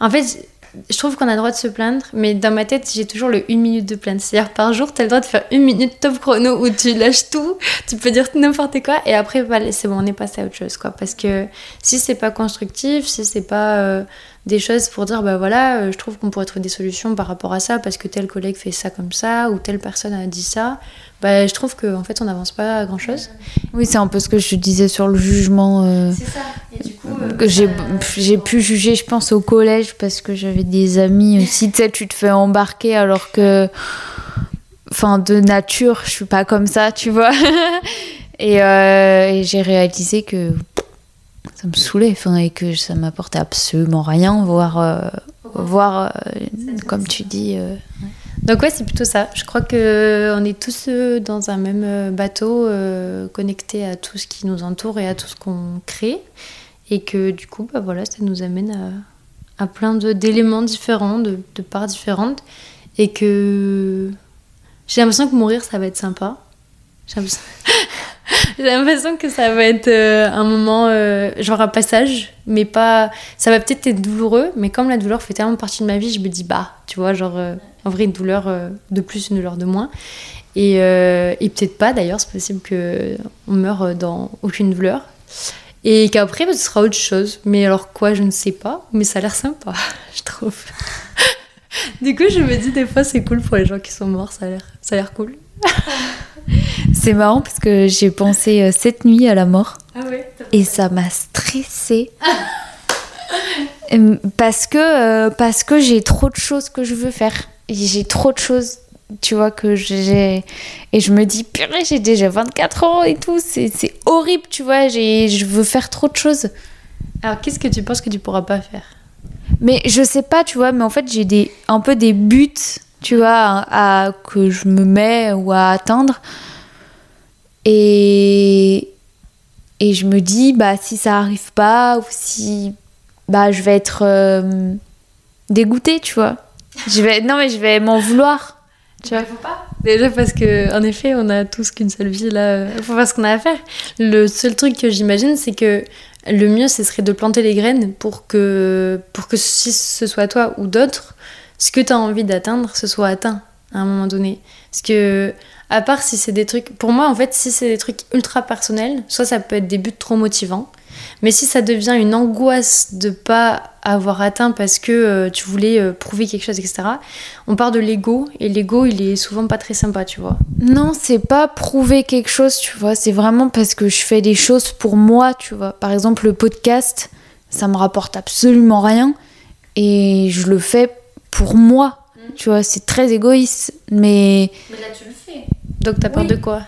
en fait, je trouve qu'on a le droit de se plaindre, mais dans ma tête, j'ai toujours le une minute de plainte. C'est-à-dire par jour, tu as le droit de faire une minute top chrono où tu lâches tout, tu peux dire n'importe quoi, et après, c'est bon, on est passé à autre chose, quoi. Parce que si c'est pas constructif, si c'est pas euh, des choses pour dire, bah voilà, euh, je trouve qu'on pourrait trouver des solutions par rapport à ça, parce que tel collègue fait ça comme ça, ou telle personne a dit ça, bah, je trouve qu'en en fait, on n'avance pas à grand chose. Oui, c'est un peu ce que je disais sur le jugement. Euh, c'est ça. Et du coup, euh, j'ai, j'ai pu juger, je pense, au collège parce que j'avais des amis aussi. tu sais, tu te fais embarquer alors que. Enfin, de nature, je suis pas comme ça, tu vois. et, euh, et j'ai réalisé que ça me saoulait enfin, et que ça m'apportait absolument rien, voire, voir comme tu dis. Donc ouais, c'est plutôt ça. Je crois que euh, on est tous euh, dans un même euh, bateau, connectés à tout ce qui nous entoure et à tout ce qu'on crée, et que du coup, bah voilà, ça nous amène à, plein d'éléments différents, de, parts différentes, et que j'ai l'impression que mourir, ça va être sympa. J'ai l'impression que ça va être un moment, genre un passage, mais pas. Ça va peut-être être douloureux, mais comme la douleur fait tellement partie de ma vie, je me dis, bah, tu vois, genre, en vrai, une douleur euh, de plus, une douleur de moins. Et, euh, et peut-être pas d'ailleurs, c'est possible qu'on meure dans aucune douleur. Et qu'après, bah, ce sera autre chose. Mais alors quoi, je ne sais pas. Mais ça a l'air sympa, je trouve. Du coup, je me dis des fois, c'est cool pour les gens qui sont morts, ça a l'air, ça a l'air cool. c'est marrant parce que j'ai pensé euh, cette nuit à la mort. Ah ouais, et ça m'a stressée. parce que, parce que j'ai trop de choses que je veux faire j'ai trop de choses, tu vois, que j'ai. Et je me dis, purée, j'ai déjà 24 ans et tout, c'est horrible, tu vois, je veux faire trop de choses. Alors, qu'est-ce que tu penses que tu pourras pas faire? Mais je sais pas, tu vois, mais en fait, j'ai des, un peu des buts, tu vois, à, que je me mets ou à atteindre. Et. Et je me dis, bah, si ça arrive pas, ou si. Bah, je vais être euh, dégoûtée, tu vois. Je vais, non, mais je vais m'en vouloir. Tu vois. Faut pas. Déjà parce que en effet, on a tous qu'une seule vie là. Faut faire ce qu'on a à faire. Le seul truc que j'imagine, c'est que le mieux, ce serait de planter les graines pour que, pour que si ce soit toi ou d'autres, ce que tu as envie d'atteindre, ce soit atteint à un moment donné. Parce que, à part si c'est des trucs. Pour moi, en fait, si c'est des trucs ultra personnels, soit ça peut être des buts trop motivants. Mais si ça devient une angoisse de pas avoir atteint parce que euh, tu voulais euh, prouver quelque chose, etc., on part de l'ego. Et l'ego, il est souvent pas très sympa, tu vois. Non, c'est pas prouver quelque chose, tu vois. C'est vraiment parce que je fais des choses pour moi, tu vois. Par exemple, le podcast, ça me rapporte absolument rien. Et je le fais pour moi. Tu vois, c'est très égoïste, mais. Mais là, tu le fais. Donc, t'as peur de quoi?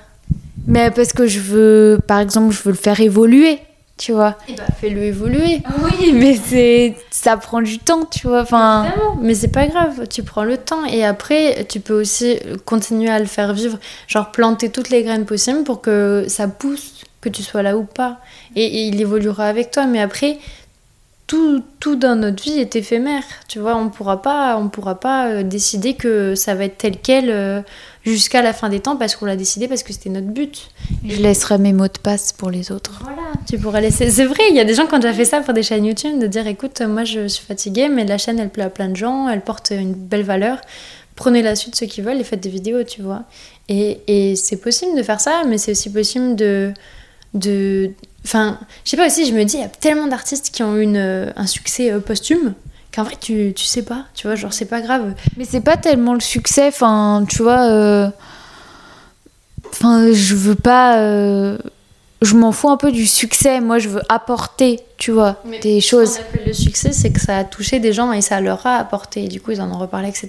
Mais parce que je veux, par exemple, je veux le faire évoluer, tu vois. Bah, fais-le évoluer. Oui, mais c'est, ça prend du temps, tu vois. Enfin, mais c'est pas grave, tu prends le temps et après tu peux aussi continuer à le faire vivre, genre planter toutes les graines possibles pour que ça pousse, que tu sois là ou pas. Et, et il évoluera avec toi, mais après tout, tout dans notre vie est éphémère, tu vois, on pourra pas, on pourra pas euh, décider que ça va être tel quel euh, jusqu'à la fin des temps parce qu'on l'a décidé, parce que c'était notre but. je laisserai mes mots de passe pour les autres. Voilà, tu pourras laisser. C'est vrai, il y a des gens qui ont déjà fait ça pour des chaînes YouTube, de dire écoute, moi je suis fatiguée, mais la chaîne elle plaît à plein de gens, elle porte une belle valeur. Prenez la suite ceux qui veulent et faites des vidéos, tu vois. Et, et c'est possible de faire ça, mais c'est aussi possible de. de enfin, je sais pas aussi, je me dis, il y a tellement d'artistes qui ont eu une, un succès euh, posthume qu'en vrai tu, tu sais pas, tu vois, genre c'est pas grave. Mais c'est pas tellement le succès, enfin, tu vois. euh, Enfin, je veux pas. euh, Je m'en fous un peu du succès. Moi, je veux apporter, tu vois, des choses. Le succès, c'est que ça a touché des gens et ça leur a apporté. Et du coup, ils en ont reparlé, etc.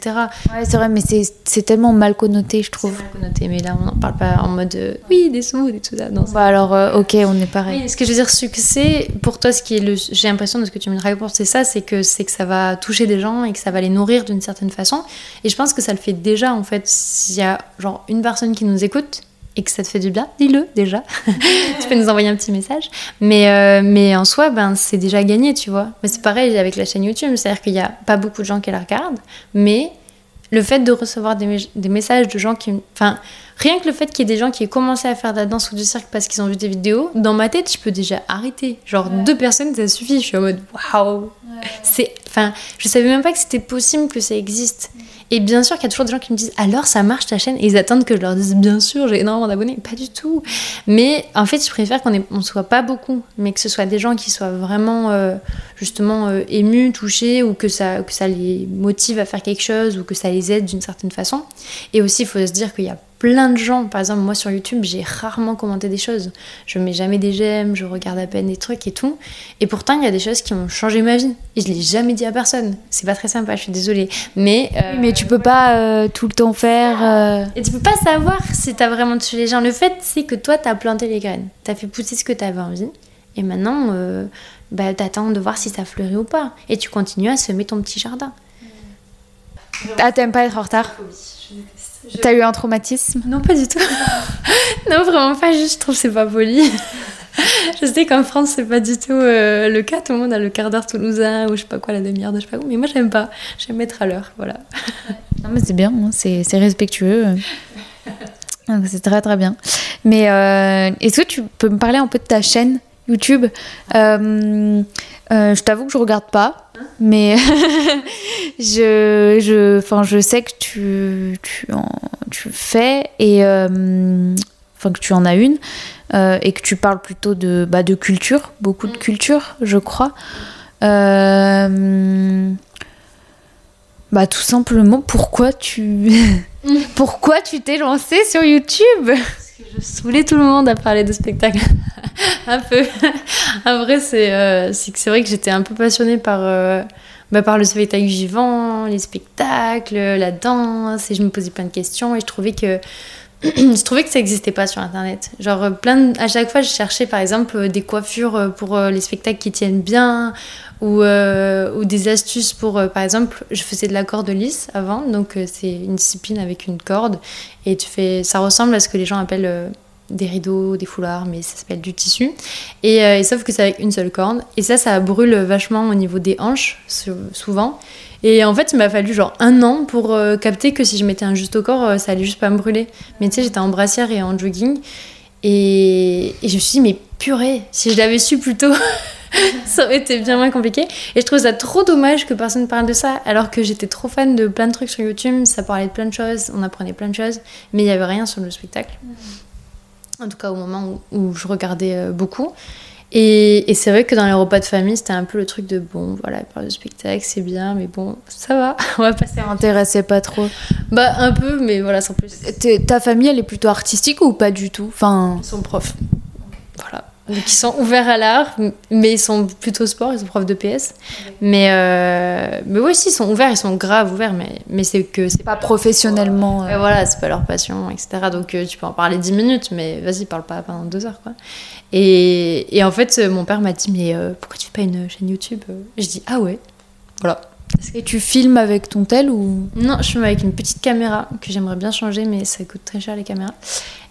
Ouais, c'est vrai, mais c'est tellement mal connoté, je trouve. mal connoté, mais là on n'en parle pas en mode euh, oui, des sous, des tout ça. Non, Bah alors, euh, ok, on est pareil. Oui, ce que je veux dire, succès, pour toi, ce qui est le. J'ai l'impression de ce que tu me racontes, c'est ça, c'est que, c'est que ça va toucher des gens et que ça va les nourrir d'une certaine façon. Et je pense que ça le fait déjà, en fait. S'il y a genre une personne qui nous écoute et que ça te fait du bien, dis-le déjà. tu peux nous envoyer un petit message. Mais, euh, mais en soi, ben, c'est déjà gagné, tu vois. Mais c'est pareil avec la chaîne YouTube, c'est-à-dire qu'il n'y a pas beaucoup de gens qui la regardent, mais le fait de recevoir des, mes- des messages de gens qui. Enfin, rien que le fait qu'il y ait des gens qui aient commencé à faire de la danse ou du cirque parce qu'ils ont vu des vidéos, dans ma tête, je peux déjà arrêter. Genre, deux personnes, ça suffit. Je suis en mode waouh! C'est. Enfin, je savais même pas que c'était possible que ça existe. Et bien sûr qu'il y a toujours des gens qui me disent alors ça marche ta chaîne? Et ils attendent que je leur dise bien sûr j'ai énormément d'abonnés. Pas du tout. Mais en fait je préfère qu'on ne soit pas beaucoup mais que ce soit des gens qui soient vraiment euh, justement euh, émus touchés ou que ça les motive à faire quelque chose ou que ça les aide d'une certaine façon. Et aussi il faut se dire qu'il y a plein de gens par exemple moi sur YouTube j'ai rarement commenté des choses je mets jamais des j'aime je regarde à peine des trucs et tout et pourtant il y a des choses qui ont changé ma vie et je l'ai jamais dit à personne c'est pas très sympa je suis désolée mais euh, mais tu peux pas euh, tout le temps faire. euh, et tu peux pas savoir si t'as vraiment tué les gens. Le fait, c'est que toi, t'as planté les graines. T'as fait pousser ce que t'avais envie. Et maintenant, euh, bah, t'attends de voir si ça fleurit ou pas. Et tu continues à semer ton petit jardin. Ah, t'aimes pas être en retard? T'as eu un traumatisme Non, pas du tout. non, vraiment pas. Juste, je trouve que c'est pas poli. je sais qu'en France, c'est pas du tout euh, le cas. Tout le monde a le quart d'heure toulousain ou je sais pas quoi, la demi-heure de je sais pas où. Mais moi, j'aime pas. J'aime être à l'heure. Voilà. Non, mais c'est bien, hein, c'est c'est respectueux. Donc, C'est très très bien. Mais euh, est-ce que tu peux me parler un peu de ta chaîne? YouTube. Euh, euh, Je t'avoue que je regarde pas, mais je, je, enfin, je sais que tu, tu, en, tu fais et euh, enfin que tu en as une et que tu parles plutôt de, bah, de culture, beaucoup de culture, je crois. Bah tout simplement, pourquoi tu pourquoi tu t'es lancé sur YouTube? Je saoulais tout le monde à parler de spectacle. un peu. en vrai, c'est euh, c'est vrai que j'étais un peu passionnée par, euh, bah, par le spectacle vivant, les spectacles, la danse, et je me posais plein de questions, et je trouvais que je trouvais que ça n'existait pas sur internet. Genre euh, plein à chaque fois je cherchais par exemple euh, des coiffures euh, pour les spectacles qui tiennent bien ou, ou des astuces pour par exemple je faisais de la corde lisse avant donc c'est une discipline avec une corde et tu fais ça ressemble à ce que les gens appellent des rideaux, des foulards, mais ça s'appelle du tissu. Et, sauf que c'est avec une seule corde. Et ça, ça brûle vachement au niveau des hanches, sou- souvent. Et en fait, il m'a fallu genre un an pour euh, capter que si je mettais un juste au corps, euh, ça allait juste pas me brûler. Mais tu sais, j'étais en brassière et en jogging. Et, et je me suis dit, mais purée, si je l'avais su plus tôt, ça aurait été bien moins compliqué. Et je trouve ça trop dommage que personne parle de ça, alors que j'étais trop fan de plein de trucs sur YouTube, ça parlait de plein de choses, on apprenait plein de choses, mais il n'y avait rien sur le spectacle. En tout cas, au moment où, où je regardais euh, beaucoup. Et, et c'est vrai que dans les repas de famille, c'était un peu le truc de bon, voilà, parle de spectacle, c'est bien, mais bon, ça va, on va passer. Ça m'intéressait pas trop. Bah, un peu, mais voilà, sans plus. Ta famille, elle est plutôt artistique ou pas du tout? Enfin, Ils sont ils sont ouverts à l'art, mais ils sont plutôt sport, ils sont profs de PS. Mais, euh, mais oui, si, ils sont ouverts, ils sont grave ouverts, mais, mais c'est que c'est pas professionnellement. euh. Voilà, c'est pas leur passion, etc. Donc euh, tu peux en parler 10 minutes, mais vas-y, parle pas pendant deux heures, quoi. Et, et en fait, euh, mon père m'a dit, mais euh, pourquoi tu fais pas une chaîne YouTube Je dis, ah ouais. Voilà. Et tu filmes avec ton tel ou? Non, je filme avec une petite caméra que j'aimerais bien changer, mais ça coûte très cher les caméras.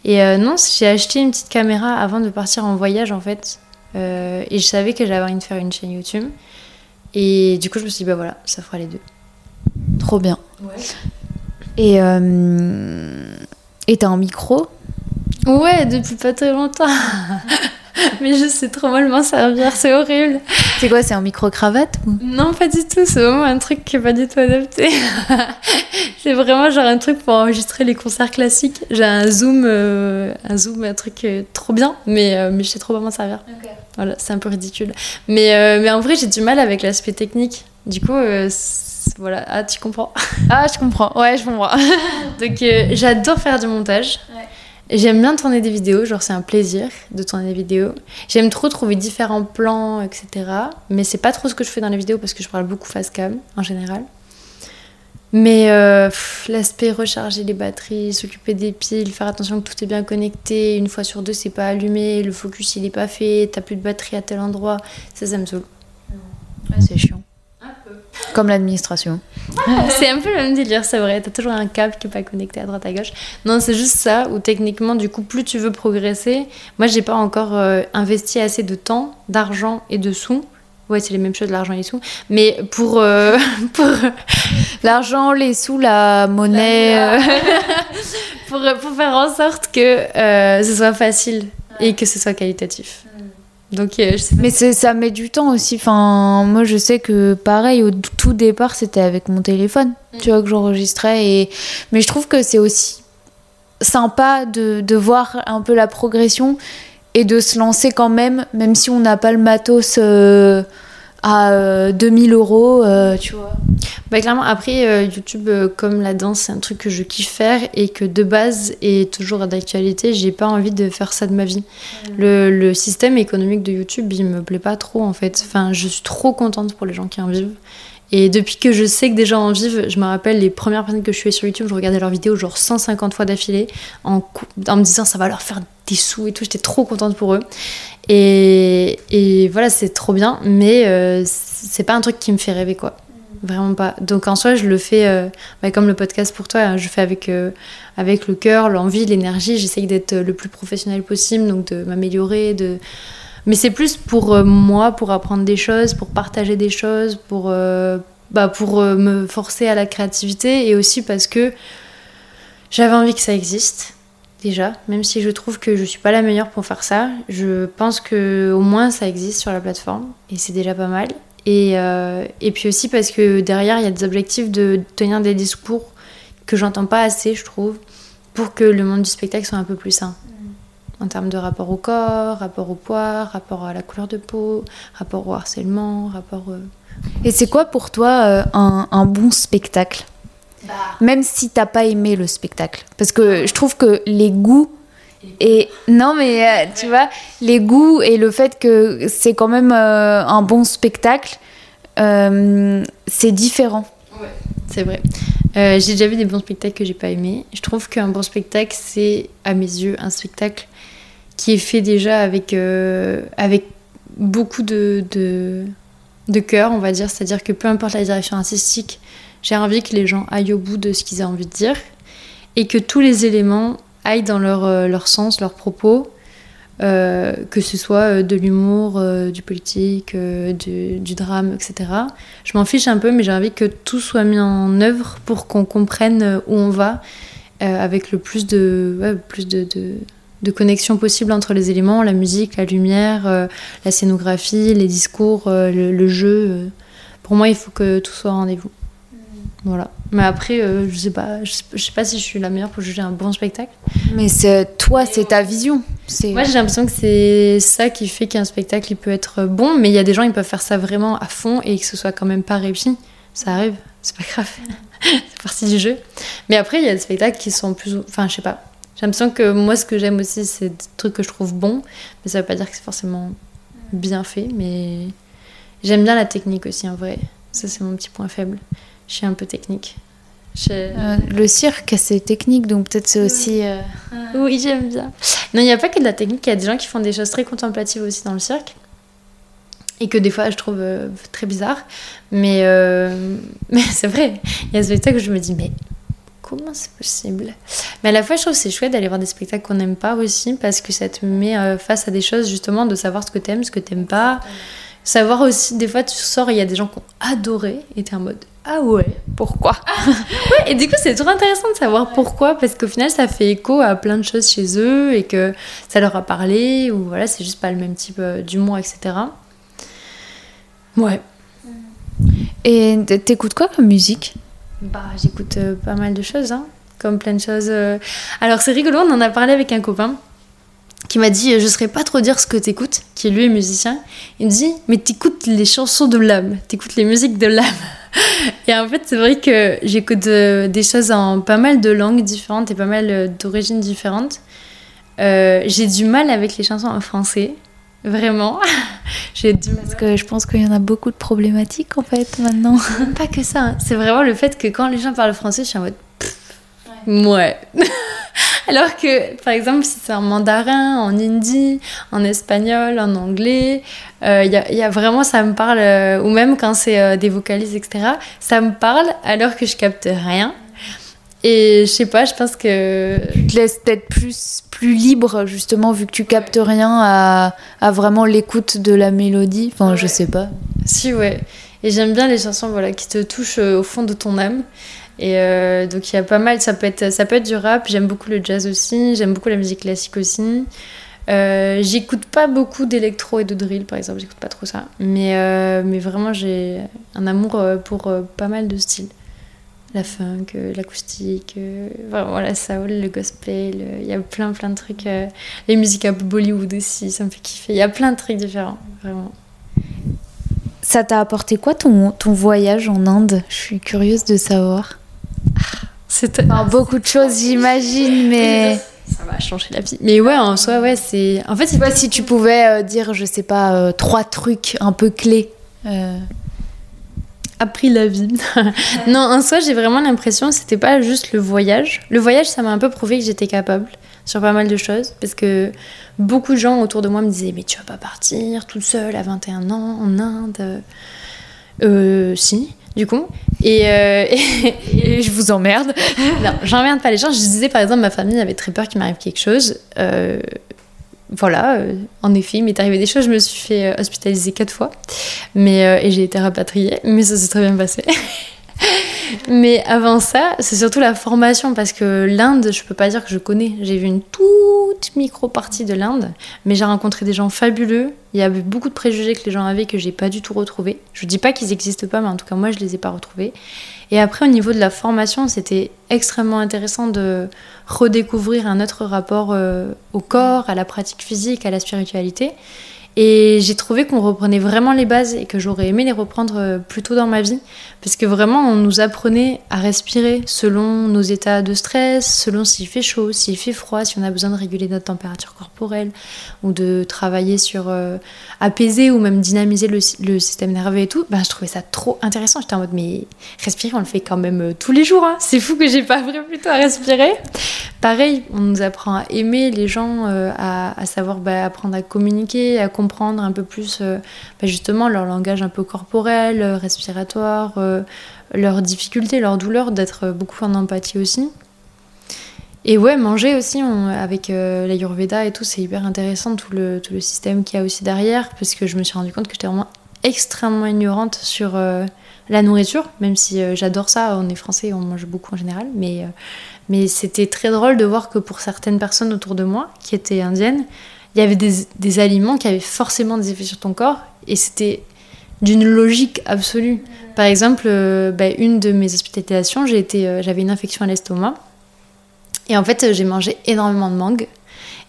Et euh, non, j'ai acheté une petite caméra avant de partir en voyage en fait. Euh, et je savais que j'avais envie de faire une chaîne YouTube. Et du coup, je me suis dit, bah voilà, ça fera les deux. Trop bien. Et euh... et t'as un micro? Ouais, depuis pas très longtemps. mais je sais trop mal m'en servir, c'est horrible. C'est quoi C'est un micro cravate ou? Non, pas du tout, c'est vraiment un truc qui est pas du tout adapté. c'est vraiment genre un truc pour enregistrer les concerts classiques. J'ai un zoom, euh, un zoom, un truc euh, trop bien, mais, euh, mais je sais trop pas m'en servir. Voilà, c'est un peu ridicule. Mais, mais en vrai, j'ai du mal avec l'aspect technique. Du coup, voilà, ah, tu comprends. Ah, je comprends. Ouais, je comprends. Donc, j'adore faire du montage. J'aime bien tourner des vidéos, genre c'est un plaisir de tourner des vidéos. J'aime trop trouver différents plans, etc. Mais c'est pas trop ce que je fais dans les vidéos parce que je parle beaucoup face cam en général. Mais euh, l'aspect recharger les batteries, s'occuper des piles, faire attention que tout est bien connecté, une fois sur deux c'est pas allumé, le focus il est pas fait, t'as plus de batterie à tel endroit, ça ça me saoule. c'est chiant. Comme l'administration. c'est un peu le même délire, c'est vrai. T'as toujours un câble qui est pas connecté à droite à gauche. Non, c'est juste ça où techniquement, du coup, plus tu veux progresser. Moi, j'ai pas encore euh, investi assez de temps, d'argent et de sous. Ouais, c'est les mêmes choses, l'argent et les sous. Mais pour. euh, pour L'argent, les sous, la monnaie. euh, pour, pour faire en sorte que euh, ce soit facile et que ce soit qualitatif. Donc, euh, je sais pas. Mais ça met du temps aussi. Enfin, moi, je sais que pareil, au tout départ, c'était avec mon téléphone, tu vois, que j'enregistrais. Et... Mais je trouve que c'est aussi sympa de, de voir un peu la progression et de se lancer quand même, même si on n'a pas le matos euh, à euh, 2000 euros, euh, tu vois. Bah, clairement, après, euh, YouTube, euh, comme la danse, c'est un truc que je kiffe faire et que de base est toujours d'actualité. J'ai pas envie de faire ça de ma vie. Le, le système économique de YouTube, il me plaît pas trop en fait. Enfin, je suis trop contente pour les gens qui en vivent. Et depuis que je sais que des gens en vivent, je me rappelle les premières personnes que je suivais sur YouTube, je regardais leurs vidéos genre 150 fois d'affilée en, me disant ça va leur faire des sous et tout. J'étais trop contente pour eux. Et, voilà, c'est trop bien, mais euh, c'est pas un truc qui me fait rêver quoi. Vraiment pas. Donc en soi, je le fais euh, bah, comme le podcast pour toi, hein, je fais avec, euh, avec le cœur, l'envie, l'énergie. J'essaye d'être le plus professionnel possible, donc de m'améliorer. De... Mais c'est plus pour euh, moi, pour apprendre des choses, pour partager des choses, pour, euh, bah, pour euh, me forcer à la créativité et aussi parce que j'avais envie que ça existe. Déjà, même si je trouve que je suis pas la meilleure pour faire ça, je pense que au moins ça existe sur la plateforme et c'est déjà pas mal. Et, et puis aussi parce que derrière, il y a des objectifs de tenir des discours que j'entends pas assez, je trouve, pour que le monde du spectacle soit un peu plus sain. En termes de rapport au corps, rapport au poids, rapport à la couleur de peau, rapport au harcèlement, rapport. euh, Et c'est quoi pour toi euh, un, un bon spectacle? Même si t'as pas aimé le spectacle. Parce que je trouve que les goûts et non mais euh, tu vois les goûts et le fait que c'est quand même euh, un bon spectacle euh, c'est différent C'est vrai. Euh, j'ai déjà vu des bons spectacles que j'ai pas aimés. Je trouve qu'un bon spectacle, c'est, à mes yeux, un spectacle qui est fait déjà avec, euh, avec beaucoup de, de, de cœur, on va dire. C'est-à-dire que peu importe la direction artistique, j'ai envie que les gens aillent au bout de ce qu'ils ont envie de dire et que tous les éléments aillent dans leur, euh, leur sens, leur propos. euh, que ce soit de l'humour, du politique, du, drame, etc. Je m'en fiche un peu, mais j'ai envie que tout soit mis en œuvre pour qu'on comprenne où on va avec le plus de, plus de, de connexion possible entre les éléments, la musique, la lumière, euh, la scénographie, les discours, euh, le, le, jeu. euh. Pour moi, il faut que tout soit au rendez-vous. Voilà. Mais après, euh, je sais pas, je sais, je sais pas si je suis la meilleure pour juger un bon spectacle. Mais c'est toi, c'est ta vision. C'est Moi, j'ai l'impression que c'est ça qui fait qu'un spectacle il peut être bon, mais il y a des gens ils peuvent faire ça vraiment à fond et que ce soit quand même pas réussi. Ça arrive, c'est pas grave, c'est partie du jeu. Mais après, il y a des spectacles qui sont plus, enfin, je sais pas. J'ai l'impression que moi, ce que j'aime aussi, c'est des trucs que je trouve bons, mais ça veut pas dire que c'est forcément bien fait. Mais j'aime bien la technique aussi, en vrai. Ça, c'est mon petit point faible. Je suis un peu technique. Je- Euh, le cirque, c'est technique, donc peut-être c'est aussi. euh, Oui, j'aime bien. Non, il n'y a pas que de la technique, il y a des gens qui font des choses très contemplatives aussi dans le cirque. Et que des fois, je trouve euh, très bizarre. Mais, euh, mais c'est vrai, il y a des spectacles où je me dis, mais comment c'est possible? Mais à la fois, je trouve que c'est chouette d'aller voir des spectacles qu'on n'aime pas aussi, parce que ça te met euh, face à des choses, justement, de savoir ce que t'aimes, ce que t'aimes pas. Savoir aussi, des fois, tu sors et il y a des gens qui ont adoré, et t'es en mode, ah ouais, Pourquoi et du coup, c'est trop intéressant de savoir pourquoi, parce qu'au final, ça fait écho à plein de choses chez eux et que ça leur a parlé, ou voilà, c'est juste pas le même type euh, d'humour, etc. Ouais. Et t'écoutes quoi comme musique? Bah, j'écoute euh, pas mal de choses, hein, comme plein de choses. euh. Alors, c'est rigolo, on en a parlé avec un copain qui m'a dit euh, Je saurais pas trop dire ce que t'écoutes, qui lui est musicien. Il me dit Mais t'écoutes les chansons de l'âme, t'écoutes les musiques de l'âme. Et en fait, c'est vrai que j'écoute des choses en pas mal de langues différentes et pas mal d'origines différentes. J'ai du mal avec les chansons en français, vraiment. J'ai mal. Parce que je pense qu'il y en a beaucoup de problématiques en fait maintenant. Pas que ça. hein. C'est vraiment le fait que quand les gens parlent français, je suis en mode. Ouais. Alors que, par exemple, si c'est en mandarin, en hindi, en espagnol, en anglais, euh, il y, a, il y a vraiment, ça me parle, euh, ou même quand c'est euh, des vocalises, etc., ça me parle alors que je capte rien. Et je sais pas, je pense que. Tu te laisses peut-être plus, plus libre justement vu que tu captes rien à, à vraiment l'écoute de la mélodie. Enfin, je sais pas. Si, ouais. Et j'aime bien les chansons voilà, qui te touchent euh, au fond de ton âme. Et euh, donc il y a pas mal, ça peut être, ça peut être du rap, j'aime beaucoup le jazz aussi, j'aime beaucoup la musique classique aussi. Euh, j'écoute pas beaucoup d'électro et de drill par exemple, j'écoute pas trop ça. Mais, euh, mais vraiment j'ai un amour pour pas mal de styles. La funk, euh, l'acoustique, euh, vraiment la soul, le gospel, euh, il y a plein plein de trucs. les musiques un peu Bollywood aussi, ça me fait kiffer. Il y a plein de trucs différents, vraiment. Ça t'a apporté quoi ton, ton voyage en Inde? Je suis curieuse de savoir. Enfin, beaucoup de choses, j'imagine, mais. Ça va changer la vie. Mais ouais, en soi, ouais, c'est. En fait, si tu pouvais euh, dire, je sais pas, euh, trois trucs un peu clés. Euh, appris la vie. non, en soi, j'ai vraiment l'impression que c'était pas juste le voyage. Le voyage, ça m'a un peu prouvé que j'étais capable sur pas mal de choses. Parce que beaucoup de gens autour de moi me disaient Mais tu vas pas partir toute seule à 21 ans en Inde Euh, si, du coup. Et, euh, et- Et je vous emmerde. non, j'emmerde pas les gens. Je disais par exemple, ma famille avait très peur qu'il m'arrive quelque chose. Euh, voilà, euh, en effet, il m'est arrivé des choses. Je me suis fait euh, hospitaliser quatre fois, mais euh, et j'ai été rapatriée, mais ça s'est très bien passé. mais avant ça, c'est surtout la formation parce que l'Inde, je peux pas dire que je connais. J'ai vu une toute micro partie de l'Inde, mais j'ai rencontré des gens fabuleux. Il y avait beaucoup de préjugés que les gens avaient que j'ai pas du tout retrouvés. Je dis pas qu'ils n'existent pas, mais en tout cas moi je les ai pas retrouvés. Et après, au niveau de la formation, c'était extrêmement intéressant de redécouvrir un autre rapport euh, au corps, à la pratique physique, à la spiritualité. Et j'ai trouvé qu'on reprenait vraiment les bases et que j'aurais aimé les reprendre euh, plus tôt dans ma vie. Parce que vraiment, on nous apprenait à respirer selon nos états de stress, selon s'il fait chaud, s'il fait froid, si on a besoin de réguler notre température corporelle, ou de travailler sur euh, apaiser ou même dynamiser le, système nerveux et tout. Ben, je trouvais ça trop intéressant. J'étais en mode, mais respirer, on le fait quand même euh, tous les jours. hein. C'est fou que j'ai pas appris plus tôt à respirer. Pareil, on nous apprend à aimer les gens, à, à savoir bah, apprendre à communiquer, à comprendre un peu plus euh, bah, justement leur langage un peu corporel, euh, respiratoire, euh, leurs difficultés, leurs douleurs, d'être beaucoup en empathie aussi. Et ouais, manger aussi avec euh, l'Ayurveda et tout, c'est hyper intéressant, tout le, tout le système qu'il y a aussi derrière, parce que je me suis rendu compte que j'étais vraiment extrêmement ignorante sur, euh, la nourriture, même si euh, j'adore ça, on est français, on mange beaucoup en général, mais, euh, mais c'était très drôle de voir que pour certaines personnes autour de moi, qui étaient indiennes, il y avait des, des aliments qui avaient forcément des effets sur ton corps, et c'était d'une logique absolue. Par exemple, euh, bah, une de mes hospitalisations, été, j'avais une infection à l'estomac, et en fait, j'ai mangé énormément de mangue.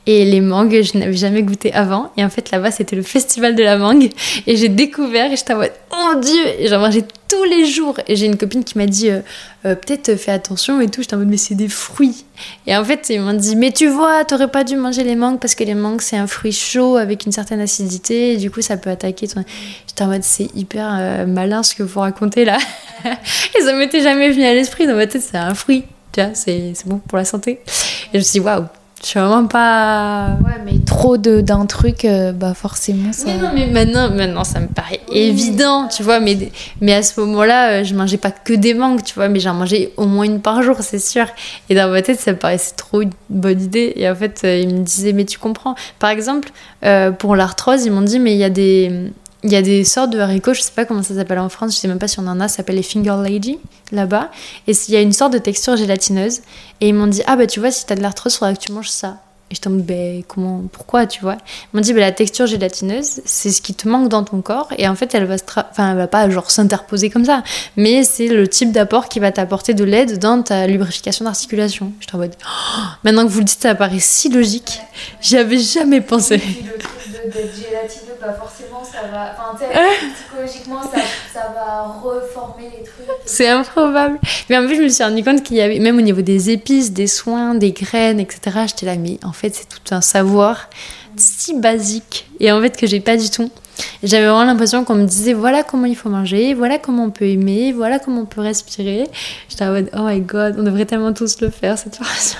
Et les mangues, je n'avais jamais goûté avant. Et en fait, là-bas, c'était le festival de la mangue. Et j'ai découvert et j'étais en mode, oh Dieu Et j'en mangeais tous les jours. Et j'ai une copine qui m'a dit, euh, euh, peut-être fais attention et tout. J'étais en mode, mais c'est des fruits. Et en fait, ils m'ont dit, mais tu vois, t'aurais pas dû manger les mangues parce que les mangues, c'est un fruit chaud avec une certaine acidité. Et du coup, ça peut attaquer ton. J'étais en mode, c'est hyper euh, malin ce que vous racontez là. et ça m'était jamais venu à l'esprit. Dans ma tête, c'est un fruit. Tu vois, c'est bon pour la santé. Et je me suis dit, waouh je suis vraiment pas. Ouais, mais trop d'un truc, euh, bah forcément ça. Mais non, mais maintenant, maintenant ça me paraît évident, tu vois. Mais, mais à ce moment-là, euh, je mangeais pas que des mangues, tu vois, mais j'en mangeais au moins une par jour, c'est sûr. Et dans ma tête, ça me paraissait trop une bonne idée. Et en fait, euh, ils me disaient, mais tu comprends. Par exemple, pour l'arthrose, ils m'ont dit, mais il y a des il y a des sortes de haricots, je sais pas comment ça s'appelle en France, je sais même pas si on en a, ça s'appelle les Finger Lady là-bas. Et il y a une sorte de texture gélatineuse. Et ils m'ont dit, ah bah tu vois, si t'as de l'arthrose, faudra que tu manges ça. Et je t'en ben comment, pourquoi, tu vois? Ils m'ont dit, bah, la texture gélatineuse, c'est ce qui te manque dans ton corps. Et en fait, elle va, pas genre s'interposer comme ça. Mais c'est le type d'apport qui va t'apporter de l'aide dans ta lubrification d'articulation. Je t'en mode, oh, maintenant que vous le dites, ça paraît si logique. J'y avais jamais pensé. D'être gélatineux, pas forcément, ça va. Enfin, psychologiquement, ça, ça, va reformer les trucs. C'est improbable. Mais en fait, je me suis rendu compte qu'il y avait, même au niveau des épices, des soins, des graines, etc., j'étais là, mais en fait, c'est tout un savoir si basique. Et en fait, que j'ai pas du tout. J'avais vraiment l'impression qu'on me disait voilà comment il faut manger, voilà comment on peut aimer, voilà comment on peut respirer. J'étais en mode oh my god, on devrait tellement tous le faire cette formation.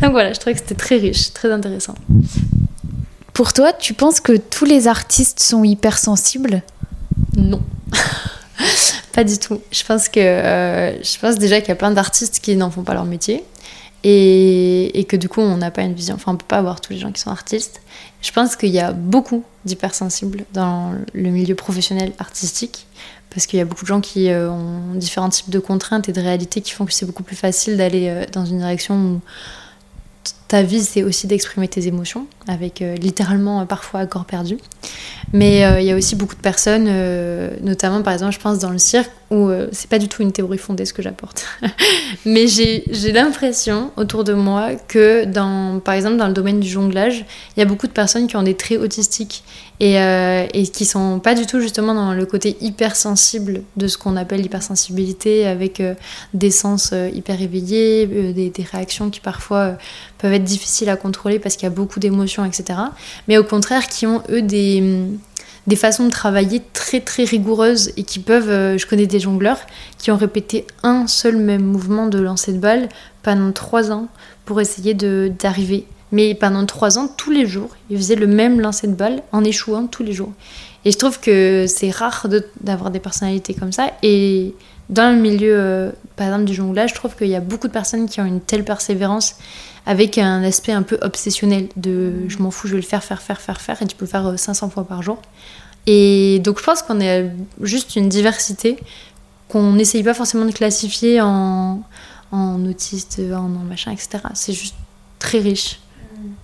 Donc voilà, je trouvais que c'était très riche, très intéressant. Pour toi, tu penses que tous les artistes sont hypersensibles? Non. pas du tout. Je pense que euh, je pense déjà qu'il y a plein d'artistes qui n'en font pas leur métier et, que du coup on n'a pas une vision. Enfin, on peut pas avoir tous les gens qui sont artistes. Je pense qu'il y a beaucoup d'hypersensibles dans le milieu professionnel artistique parce qu'il y a beaucoup de gens qui euh, ont différents types de contraintes et de réalités qui font que c'est beaucoup plus facile d'aller euh, dans une direction où ta c'est aussi d'exprimer tes émotions, avec euh, littéralement parfois à corps perdu. Mais euh, il y a aussi beaucoup de personnes, euh, notamment par exemple, je pense dans le cirque, où c'est pas du tout une théorie fondée ce que j'apporte. Mais j'ai l'impression autour de moi que, dans, par exemple, dans le domaine du jonglage, il y a beaucoup de personnes qui ont des traits autistiques et, et qui sont pas du tout justement dans le côté hypersensible de ce qu'on appelle l'hypersensibilité, avec des sens hyper éveillés, des, réactions qui parfois peuvent être difficiles à contrôler parce qu'il y a beaucoup d'émotions, etc. Mais au contraire, qui ont eux des, des façons de travailler très très rigoureuses et qui peuvent, euh, je connais des jongleurs qui ont répété un seul même mouvement de lancer de balle pendant trois ans pour essayer d'arriver. Mais pendant trois ans, tous les jours, ils faisaient le même lancer de balle en échouant tous les jours. Et je trouve que c'est rare d'avoir des personnalités comme ça. Et dans le milieu, euh, par exemple, du jonglage, je trouve qu'il y a beaucoup de personnes qui ont une telle persévérance avec un aspect un peu obsessionnel de je m'en fous, je vais le faire, faire, faire, faire, faire, et tu peux le faire 500 euh, fois par jour. Et donc je pense qu'on est juste une diversité qu'on n'essaye pas forcément de classifier en, en autiste, en, machin, etc. C'est juste très riche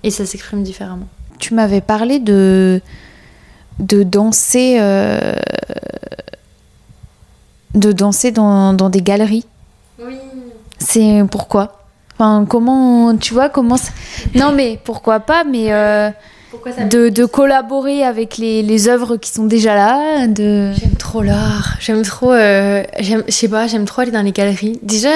et ça s'exprime différemment. Tu m'avais parlé de, de danser, euh, de danser dans, dans des galeries. Oui. C'est pourquoi? Enfin, comment, tu vois, comment. Non, mais pourquoi pas, mais. Euh, de, de, collaborer avec les, les, œuvres qui sont déjà là. De... J'aime trop l'art. J'aime trop. Euh, je sais pas, j'aime trop aller dans les galeries. Déjà,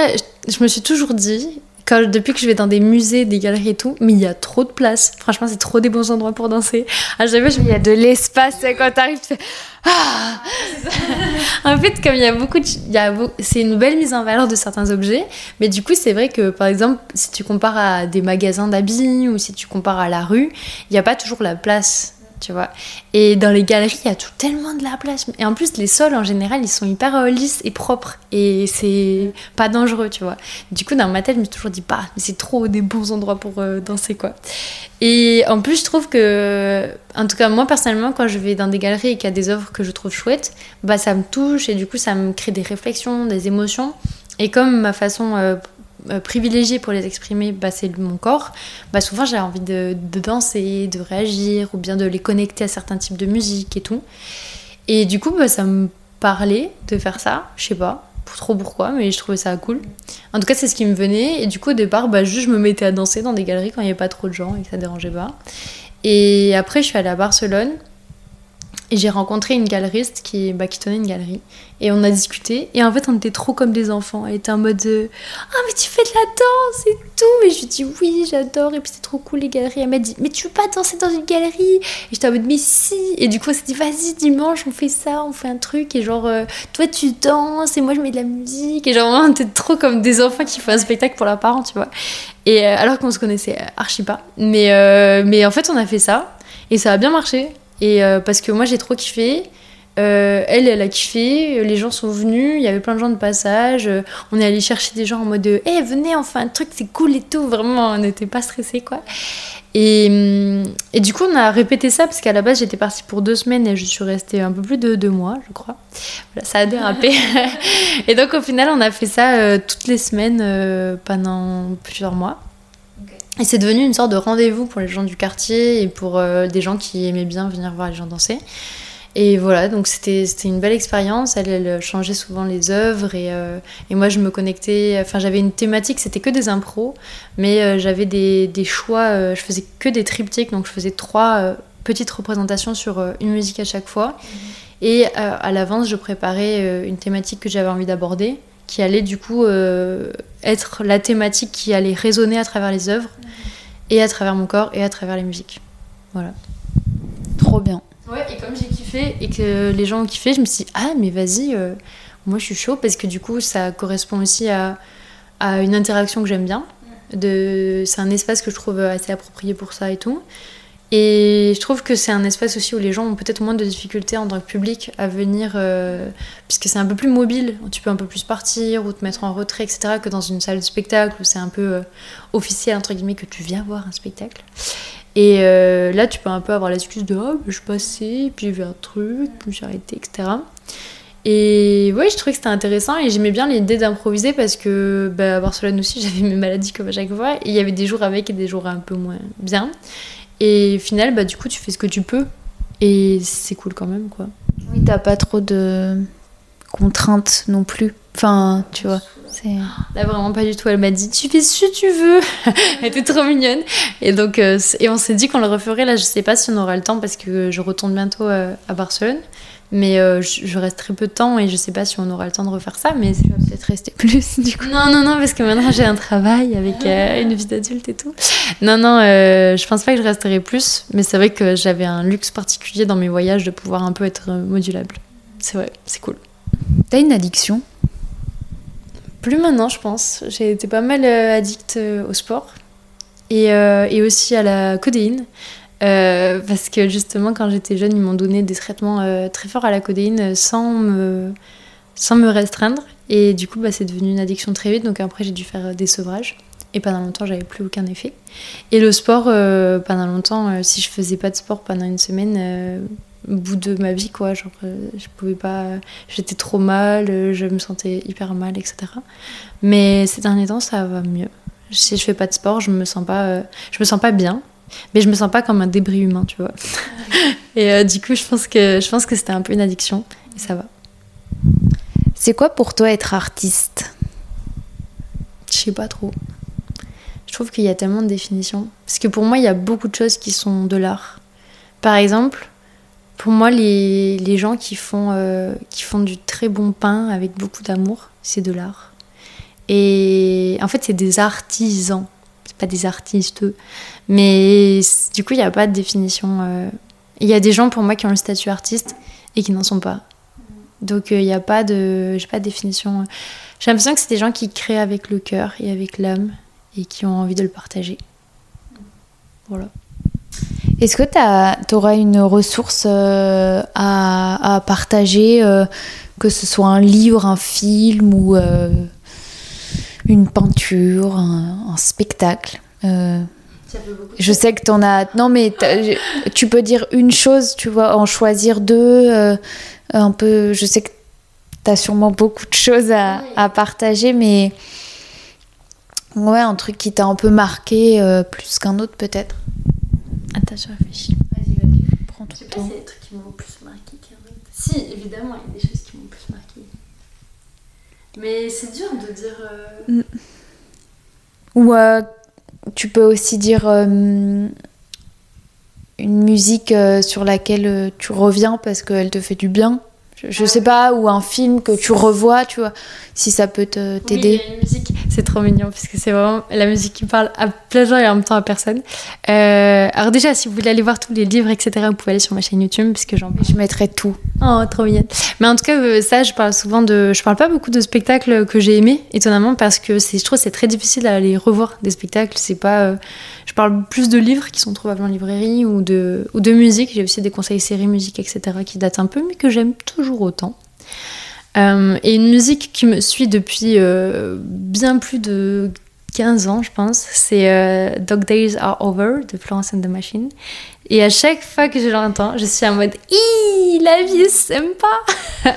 je, me suis toujours dit, quand, depuis que je vais dans des musées, des galeries et tout, mais il y a trop de place. Franchement, c'est trop des bons endroits pour danser. Chaque je... il y a de l'espace quand t'arrives, tu fais. Ah en fait, comme il y a beaucoup de... C'est une belle mise en valeur de certains objets, mais du coup, c'est vrai que, par exemple, si tu compares à des magasins d'habits ou si tu compares à la rue, il n'y a pas toujours la place tu vois. Et dans les galeries, il y a tout tellement de la place. Et en plus, les sols, en général, ils sont hyper euh, lisses et propres. Et c'est pas dangereux, tu vois. Du coup, dans ma tête, je me suis toujours dit, bah, mais c'est trop des bons endroits pour euh, danser, quoi. Et en plus, je trouve que, en tout cas, moi, personnellement, quand je vais dans des galeries et qu'il y a des œuvres que je trouve chouettes, bah, ça me touche et du coup, ça me crée des réflexions, des émotions. Et comme ma façon euh, euh, privilégiée pour les exprimer, bah, c'est mon corps, bah, souvent j'ai envie de, danser, de réagir, ou bien de les connecter à certains types de musique et tout. Et du coup, bah, ça me parlait de faire ça, je sais pas trop pourquoi, mais je trouvais ça cool. En tout cas, c'est ce qui me venait. Et du coup, au départ, juste je me mettais à danser dans des galeries quand il n'y avait pas trop de gens et que ça dérangeait pas. Et après, je suis allée à Barcelone. Et j'ai rencontré une galeriste qui, bah, qui tenait une galerie. Et on a discuté. Et en fait, on était trop comme des enfants. Elle était en mode Ah, mais tu fais de la danse et tout. Et je lui dis Oui, j'adore. Et puis c'est trop cool les galeries. Elle m'a dit Mais tu veux pas danser dans une galerie? Et j'étais en mode Mais si. Et du coup, on s'est dit Vas-y, dimanche, on fait ça, on fait un truc. Et genre, euh, toi, tu danses et moi, je mets de la musique. Et genre, on était trop comme des enfants qui font un spectacle pour leurs parents, tu vois. Et euh, alors qu'on se connaissait archi pas. Mais, euh, mais en fait, on a fait ça. Et ça a bien marché. Et euh, parce que moi j'ai trop kiffé. Euh, elle, elle a kiffé, les gens sont venus, il y avait plein de gens de passage, on est allé chercher des gens en mode Eh, hey, venez, on fait un truc, c'est cool et tout, vraiment, on n'était pas stressés quoi. Et, hum, et, du coup, on a répété ça parce qu'à la base, j'étais partie pour deux semaines et je suis restée un peu plus de deux mois, je crois. Voilà, ça a dérapé. et donc, au final, on a fait ça euh, toutes les semaines pendant plusieurs mois. Et c'est devenu une sorte de rendez-vous pour les gens du quartier et pour euh, des gens qui aimaient bien venir voir les gens danser. Et voilà, donc c'était une belle expérience. Elle, elle, changeait souvent les œuvres et, euh, et moi je me connectais. Enfin, j'avais une thématique, c'était que des impros, mais euh, j'avais des, des, choix. je faisais que des triptyques, donc je faisais trois petites représentations sur une musique à chaque fois. Mmh. Et à l'avance, je préparais une thématique que j'avais envie d'aborder qui allait du coup euh, être la thématique qui allait résonner à travers les œuvres et à travers mon corps et à travers les musiques. Voilà. Trop bien. Ouais, et comme j'ai kiffé et que les gens ont kiffé, je me suis dit, ah, mais vas-y, euh, moi je suis chaud parce que du coup, ça correspond aussi à, à une interaction que j'aime bien. De... C'est un espace que je trouve assez approprié pour ça et tout. Et je trouve que c'est un espace aussi où les gens ont peut-être moins de difficultés en tant que public à venir, euh, puisque c'est un peu plus mobile, tu peux un peu plus partir ou te mettre en retrait, etc., que dans une salle de spectacle où c'est un peu euh, officiel, entre guillemets, que tu viens voir un spectacle. Et euh, là, tu peux un peu avoir l'excuse de oh, je passais, puis j'ai vu un truc, puis j'ai arrêté, etc. Et ouais, je trouvais que c'était intéressant et j'aimais bien l'idée d'improviser parce que bah, à Barcelone aussi, j'avais mes maladies comme à chaque fois. Et il y avait des jours avec et des jours un peu moins bien. Et au final, bah, du coup, tu fais ce que tu peux. Et c'est cool quand même, quoi. Oui, t'as pas trop de contraintes non plus. Enfin, tu vois. Là, vraiment pas du tout. Elle m'a dit Tu fais ce que tu veux. Elle était trop mignonne. Et donc, euh, et on s'est dit qu'on le referait. Là, je sais pas si on aura le temps parce que je retourne bientôt euh, à Barcelone. Mais euh, je, reste très peu de temps et je sais pas si on aura le temps de refaire ça, mais tu vas peut-être rester plus du coup. Non, non, non, parce que maintenant j'ai un travail avec euh, une vie d'adulte et tout. Non, non, euh, je pense pas que je resterai plus, mais c'est vrai que j'avais un luxe particulier dans mes voyages de pouvoir un peu être modulable. C'est vrai, c'est cool. T'as une addiction? Plus maintenant, je pense. J'ai été pas mal addict au sport et, et aussi à la codéine. Euh, parce que justement, quand j'étais jeune, ils m'ont donné des traitements euh, très forts à la codéine sans me, sans me restreindre. Et du coup, bah, c'est devenu une addiction très vite. Donc après, j'ai dû faire des sevrages. Et pendant longtemps, j'avais plus aucun effet. Et le sport, euh, pendant longtemps, si je faisais pas de sport pendant une semaine, bout de ma vie, quoi, genre, je pouvais pas. J'étais trop mal, je me sentais hyper mal, etc. Mais ces derniers temps, ça va mieux. Si je fais pas de sport, je me sens pas, je me sens pas bien mais je me sens pas comme un débris humain, tu vois. et euh, du coup, je pense que je pense que c'était un peu une addiction et ça va. C'est quoi pour toi être artiste? Je sais pas trop. Je trouve qu'il y a tellement de définitions parce que pour moi, il y a beaucoup de choses qui sont de l'art. Par exemple, pour moi, les, les gens qui font, euh, qui font du très bon pain avec beaucoup d'amour, c'est de l'art. Et en fait, c'est des artisans des artistes, mais du coup, il n'y a pas de définition. Euh. Il y a des gens pour moi qui ont le statut artiste et qui n'en sont pas. Donc euh, il n'y a pas de, pas de définition. J'ai l'impression que c'est des gens qui créent avec le cœur et avec l'âme et qui ont envie de le partager. Voilà. Est-ce que tu auras une ressource euh, à, partager, que ce soit un livre, un film ou une peinture, un, un spectacle je sais que tu en as. Non, mais tu peux dire une chose, tu vois, en choisir deux. un peu. Je sais que tu as sûrement beaucoup de choses à, à partager, mais. Ouais, un truc qui t'a un peu marqué plus qu'un autre, peut-être. Attends, je réfléchis. Vas-y, vas-y. Prends ton temps. Je sais pas a des trucs qui m'ont plus marqué qu'un autre. Si, évidemment, il y a des choses qui m'ont plus marqué. Mais c'est dur de dire. Euh... Mm. Ou euh, tu peux aussi dire euh, une musique sur laquelle tu reviens parce qu'elle te fait du bien. Je, sais pas, ou un film que tu revois, tu vois, si ça peut t'aider. Oui, musique, c'est trop mignon, parce que c'est vraiment la musique qui parle à plein de gens et en même temps à personne. Euh, alors déjà, si vous voulez aller voir tous les livres, etc., vous pouvez aller sur ma chaîne YouTube, puisque j'en Je mettrai tout. Oh, trop mignon. Mais en tout cas, euh, ça, je parle souvent de... Je parle pas beaucoup de spectacles que j'ai aimés, étonnamment, parce que je trouve c'est très difficile d'aller revoir des spectacles. C'est pas... Euh, je parle plus de livres qui sont trouvables en librairie ou de, ou de musique. J'ai aussi des conseils séries, musique, etc., qui datent un peu, mais que j'aime toujours autant. Euh, et une musique qui me suit depuis euh, bien plus de 15 ans, je pense, c'est euh, Dog Days Are Over de Florence and the Machine. Et à chaque fois que je l'entends, je suis en mode la vie est sympa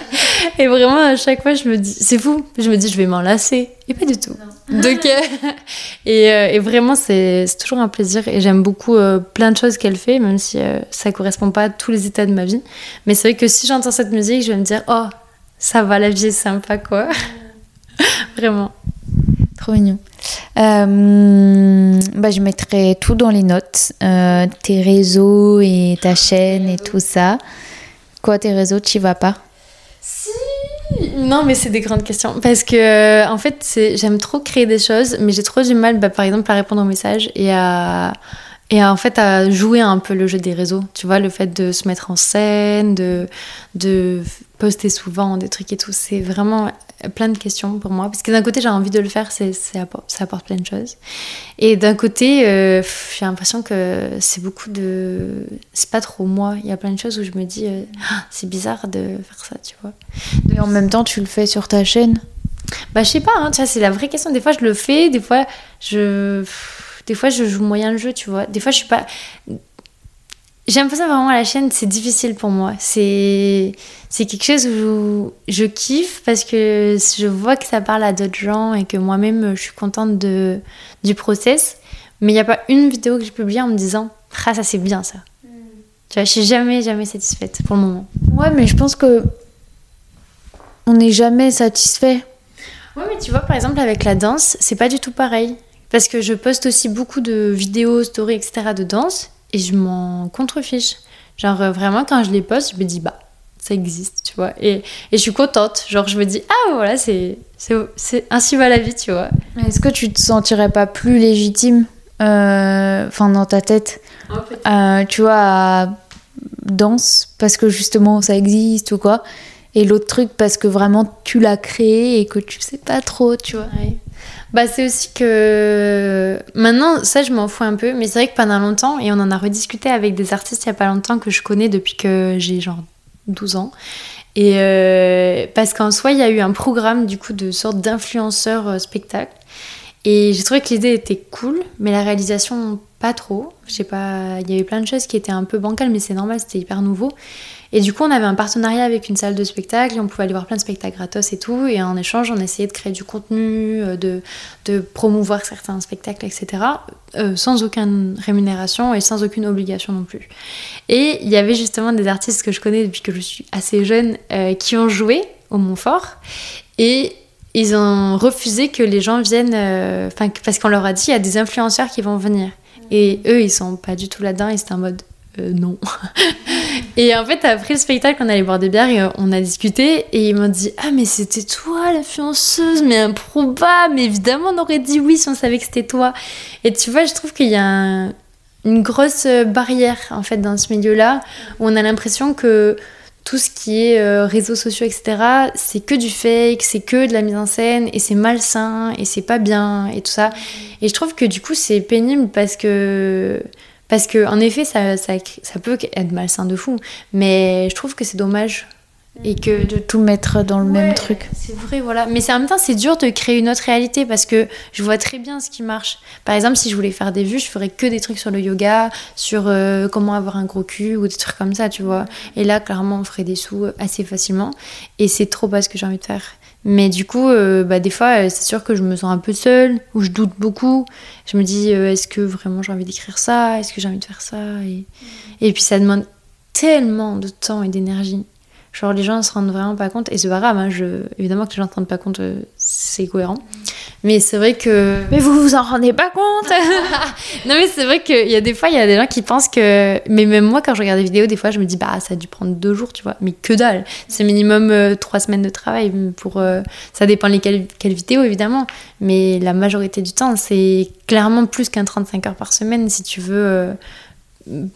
Et vraiment, à chaque fois, je me dis, c'est fou, je me dis, je vais m'en lasser. Et pas du tout. Donc, et, et, vraiment, c'est toujours un plaisir. Et j'aime beaucoup plein de choses qu'elle fait, même si ça correspond pas à tous les états de ma vie. Mais c'est vrai que si j'entends cette musique, je vais me dire, oh, ça va, la vie est sympa, quoi. Vraiment. Trop mignon. Euh, bah, je mettrai tout dans les notes. Euh, tes réseaux et ta chaîne et tout ça. Quoi, tes réseaux, tu vas pas? Si Non, mais c'est des grandes questions. Parce que, euh, en fait, j'aime trop créer des choses, mais j'ai trop du mal, bah, par exemple, à répondre aux messages et à et en fait, à jouer un peu le jeu des réseaux. Tu vois, le fait de se mettre en scène, de, de poster souvent des trucs et tout, c'est vraiment plein de questions pour moi. Parce que d'un côté, j'ai envie de le faire, c'est, ça apporte plein de choses. Et d'un côté, euh, j'ai l'impression que c'est beaucoup de. C'est pas trop moi. Il y a plein de choses où je me dis, euh, ah, c'est bizarre de faire ça, tu vois. Et en même temps, tu le fais sur ta chaîne? Bah, je sais pas, hein, tu vois, c'est la vraie question. Des fois, je le fais, des fois, je des fois, je joue moyen le jeu, tu vois. Des fois, je suis pas. J'aime pas ça vraiment à la chaîne, c'est difficile pour moi. C'est c'est quelque chose où je kiffe parce que je vois que ça parle à d'autres gens et que moi-même je suis contente de du process. Mais il n'y a pas une vidéo que j'ai publiée en me disant ah ça c'est bien ça. Mm. Tu vois, je suis jamais jamais satisfaite pour le moment. Ouais, mais je pense que on n'est jamais satisfait. Ouais, mais tu vois par exemple avec la danse, c'est pas du tout pareil. Parce que je poste aussi beaucoup de vidéos, stories, etc. de danse et je m'en contrefiche. Genre euh, vraiment, quand je les poste, je me dis, bah, ça existe, tu vois. Et, et je suis contente. Genre, je me dis, ah voilà, c'est, c'est, ainsi va la vie, tu vois. Est-ce que tu te sentirais pas plus légitime, euh, enfin, dans ta tête, euh, tu vois, à danse, parce que justement ça existe ou quoi? Et l'autre truc parce que vraiment tu l'as créé et que tu sais pas trop, tu vois. Bah, c'est aussi que maintenant, ça je m'en fous un peu, mais c'est vrai que pendant longtemps, et on en a rediscuté avec des artistes il y a pas longtemps que je connais depuis que j'ai genre 12 ans. Et euh, parce qu'en soi, il y a eu un programme du coup de sorte d'influenceur euh, spectacle. Et j'ai trouvé que l'idée était cool, mais la réalisation pas trop. Je sais pas, il y avait plein de choses qui étaient un peu bancales, mais c'est normal, c'était hyper nouveau. Et du coup, on avait un partenariat avec une salle de spectacle et on pouvait aller voir plein de spectacles gratos et tout. Et en échange, on essayait de créer du contenu, euh, de, promouvoir certains spectacles, etc. Euh, sans aucune rémunération et sans aucune obligation non plus. Et il y avait justement des artistes que je connais depuis que je suis assez jeune euh, qui ont joué au Montfort. Et ils ont refusé que les gens viennent, parce qu'on leur a dit il y a des influenceurs qui vont venir. Et eux, ils sont pas du tout là-dedans et c'est un mode euh, non. et en fait, après le spectacle, on allait boire des bières et euh, on a discuté. Et ils m'ont dit Ah, mais c'était toi l'influenceuse, mais improbable. Mais évidemment, on aurait dit oui si on savait que c'était toi. Et tu vois, je trouve qu'il y a une grosse barrière en fait dans ce milieu-là où on a l'impression que tout ce qui est euh, réseaux sociaux, etc., c'est que du fake, c'est que de la mise en scène et c'est malsain et c'est pas bien et tout ça. Et je trouve que du coup, c'est pénible parce que Parce que en effet, ça, ça, ça peut être malsain de fou, mais je trouve que c'est dommage et que de tout mettre dans le même truc. C'est vrai, voilà. Mais en même temps, c'est dur de créer une autre réalité parce que je vois très bien ce qui marche. Par exemple, si je voulais faire des vues, je ferais que des trucs sur le yoga, sur euh, comment avoir un gros cul ou des trucs comme ça, tu vois. Et là, clairement, on ferait des sous assez facilement. Et c'est trop pas ce que j'ai envie de faire. Mais du coup, euh, bah, des fois, euh, c'est sûr que je me sens un peu seule, ou je doute beaucoup. Je me dis, est-ce que vraiment j'ai envie d'écrire ça? Est-ce que j'ai envie de faire ça? Et... et puis ça demande tellement de temps et d'énergie. Genre, les gens ne se rendent vraiment pas compte, et c'est pas grave, hein, je... évidemment que les gens ne se rendent pas compte, euh, c'est cohérent. Mais c'est vrai que. Mais vous vous en rendez pas compte Non, mais c'est vrai qu'il y a des fois, il y a des gens qui pensent que. Mais même moi, quand je regarde des vidéos, des fois, je me dis, bah, ça a dû prendre deux jours, tu vois. Mais que dalle C'est minimum euh, trois semaines de travail. pour euh, Ça dépend lesquelles quelles vidéos, évidemment. Mais la majorité du temps, c'est clairement plus qu'un 35 heures par semaine si tu veux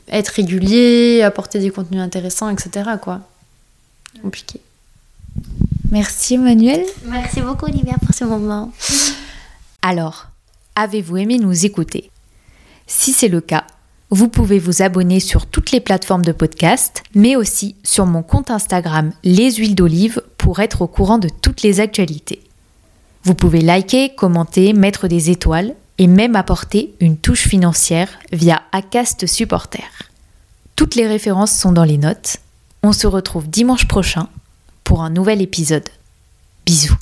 être régulier, apporter des contenus intéressants, etc. quoi compliqué. Merci Emmanuel. Merci beaucoup Olivia pour ce moment. Alors, avez-vous aimé nous écouter? Si c'est le cas, vous pouvez vous abonner sur toutes les plateformes de podcast, mais aussi sur mon compte Instagram Les Huiles d'Olive pour être au courant de toutes les actualités. Vous pouvez liker, commenter, mettre des étoiles et même apporter une touche financière via Acast Supporter. Toutes les références sont dans les notes on se retrouve dimanche prochain pour un nouvel épisode. Bisous.